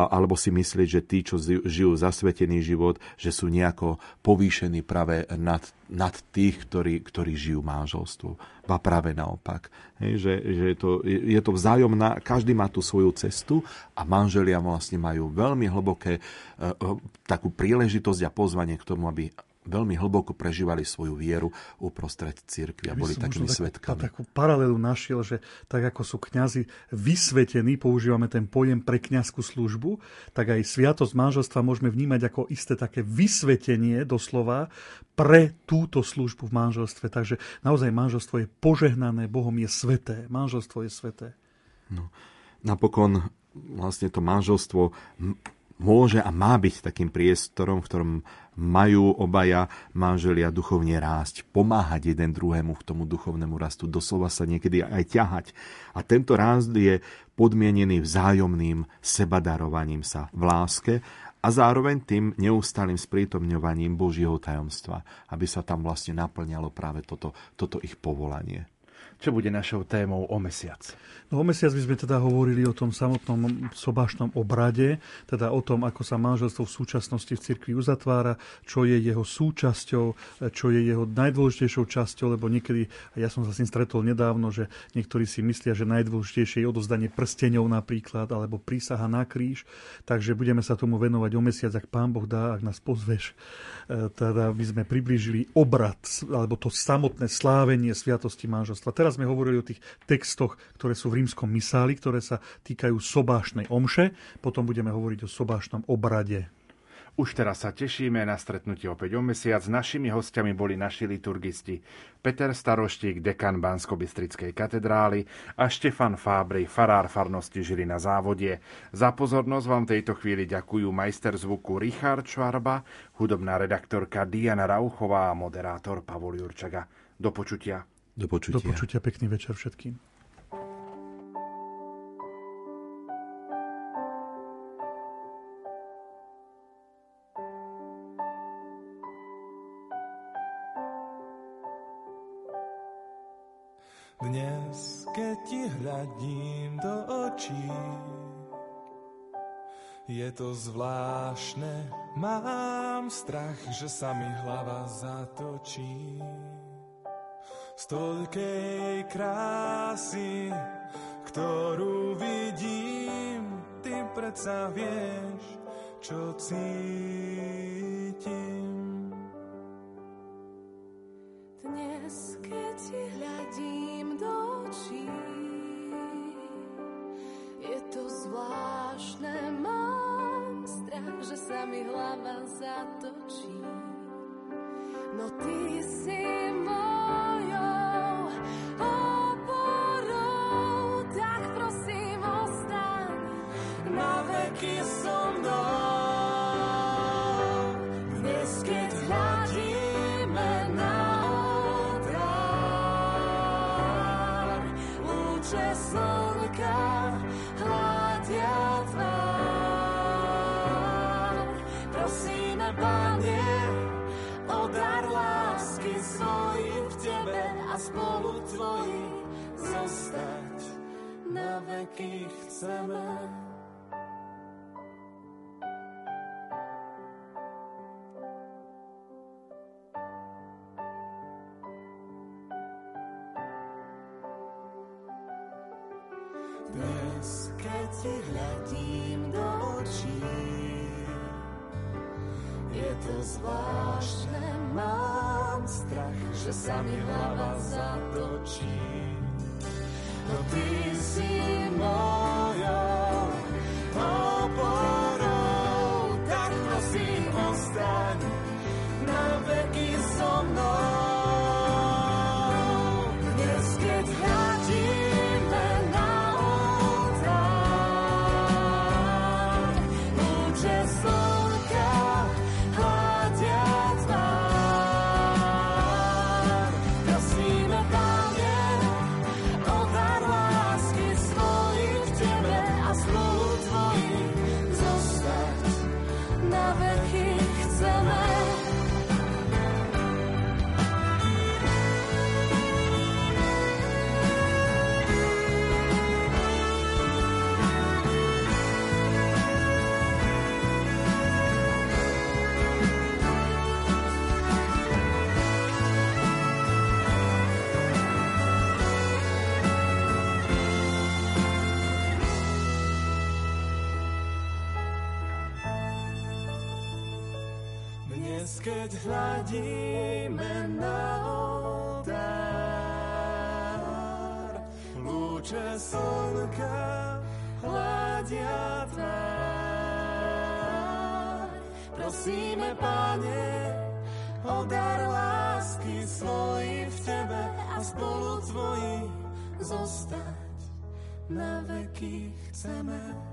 Speaker 3: alebo si myslieť, že tí, čo žijú zasvetený život, že sú nejako povýšení práve nad, nad tých, ktorí, ktorí žijú manželstvo. Ba práve naopak. Hej, že, že je, to, je to vzájomná, každý má tú svoju cestu a manželia vlastne majú veľmi hlboké e, takú príležitosť a pozvanie k tomu, aby veľmi hlboko prežívali svoju vieru uprostred cirkvi a boli takými svetkami.
Speaker 4: Takú paralelu našiel, že tak ako sú kňazi vysvetení, používame ten pojem pre kňazskú službu, tak aj sviatosť manželstva môžeme vnímať ako isté také vysvetenie doslova pre túto službu v manželstve. Takže naozaj manželstvo je požehnané, Bohom je sveté. Manželstvo je sveté.
Speaker 3: No, napokon vlastne to manželstvo môže a má byť takým priestorom, v ktorom majú obaja manželia duchovne rásť, pomáhať jeden druhému k tomu duchovnému rastu, doslova sa niekedy aj ťahať. A tento rast je podmienený vzájomným sebadarovaním sa v láske a zároveň tým neustálým sprítomňovaním Božieho tajomstva, aby sa tam vlastne naplňalo práve toto, toto ich povolanie
Speaker 2: čo bude našou témou o mesiac.
Speaker 4: No o mesiac by sme teda hovorili o tom samotnom sobášnom obrade, teda o tom, ako sa manželstvo v súčasnosti v cirkvi uzatvára, čo je jeho súčasťou, čo je jeho najdôležitejšou časťou, lebo niekedy, ja som sa s tým stretol nedávno, že niektorí si myslia, že najdôležitejšie je odozdanie prsteňov napríklad, alebo prísaha na kríž, takže budeme sa tomu venovať o mesiac, ak pán Boh dá, ak nás pozveš. E, teda by sme priblížili obrad, alebo to samotné slávenie sviatosti manželstva. Teraz Teraz sme hovorili o tých textoch, ktoré sú v rímskom misáli, ktoré sa týkajú sobášnej omše. Potom budeme hovoriť o sobášnom obrade.
Speaker 2: Už teraz sa tešíme na stretnutie opäť o mesiac. Našimi hostiami boli naši liturgisti Peter Staroštík, dekan bansko katedrály a Štefan Fábry, farár farnosti Žili na závodie. Za pozornosť vám tejto chvíli ďakujú majster zvuku Richard Švarba, hudobná redaktorka Diana Rauchová a moderátor Pavol Jurčaga. Do počutia.
Speaker 3: Do počutia.
Speaker 4: Do počutia. Pekný večer všetkým.
Speaker 7: Dnes, keď ti hľadím do očí, je to zvláštne, mám strach, že sa mi hlava zatočí z toľkej krásy, ktorú vidím, ty predsa vieš, čo cítim.
Speaker 8: Dnes, keď ti hľadím do očí, je to zvláštne, mám strach, že sa mi hlava zatočí. No ty si veky chceme. Dnes, keď ti hľadím do očí, je to zvláštne, mám strach, že sa mi hlava zatočí. No ty si mojou hľadíme na oltár. Lúče slnka hľadia tvár. Prosíme, Pane, o dar lásky svoj v Tebe a spolu Tvoji zostať na veky chceme.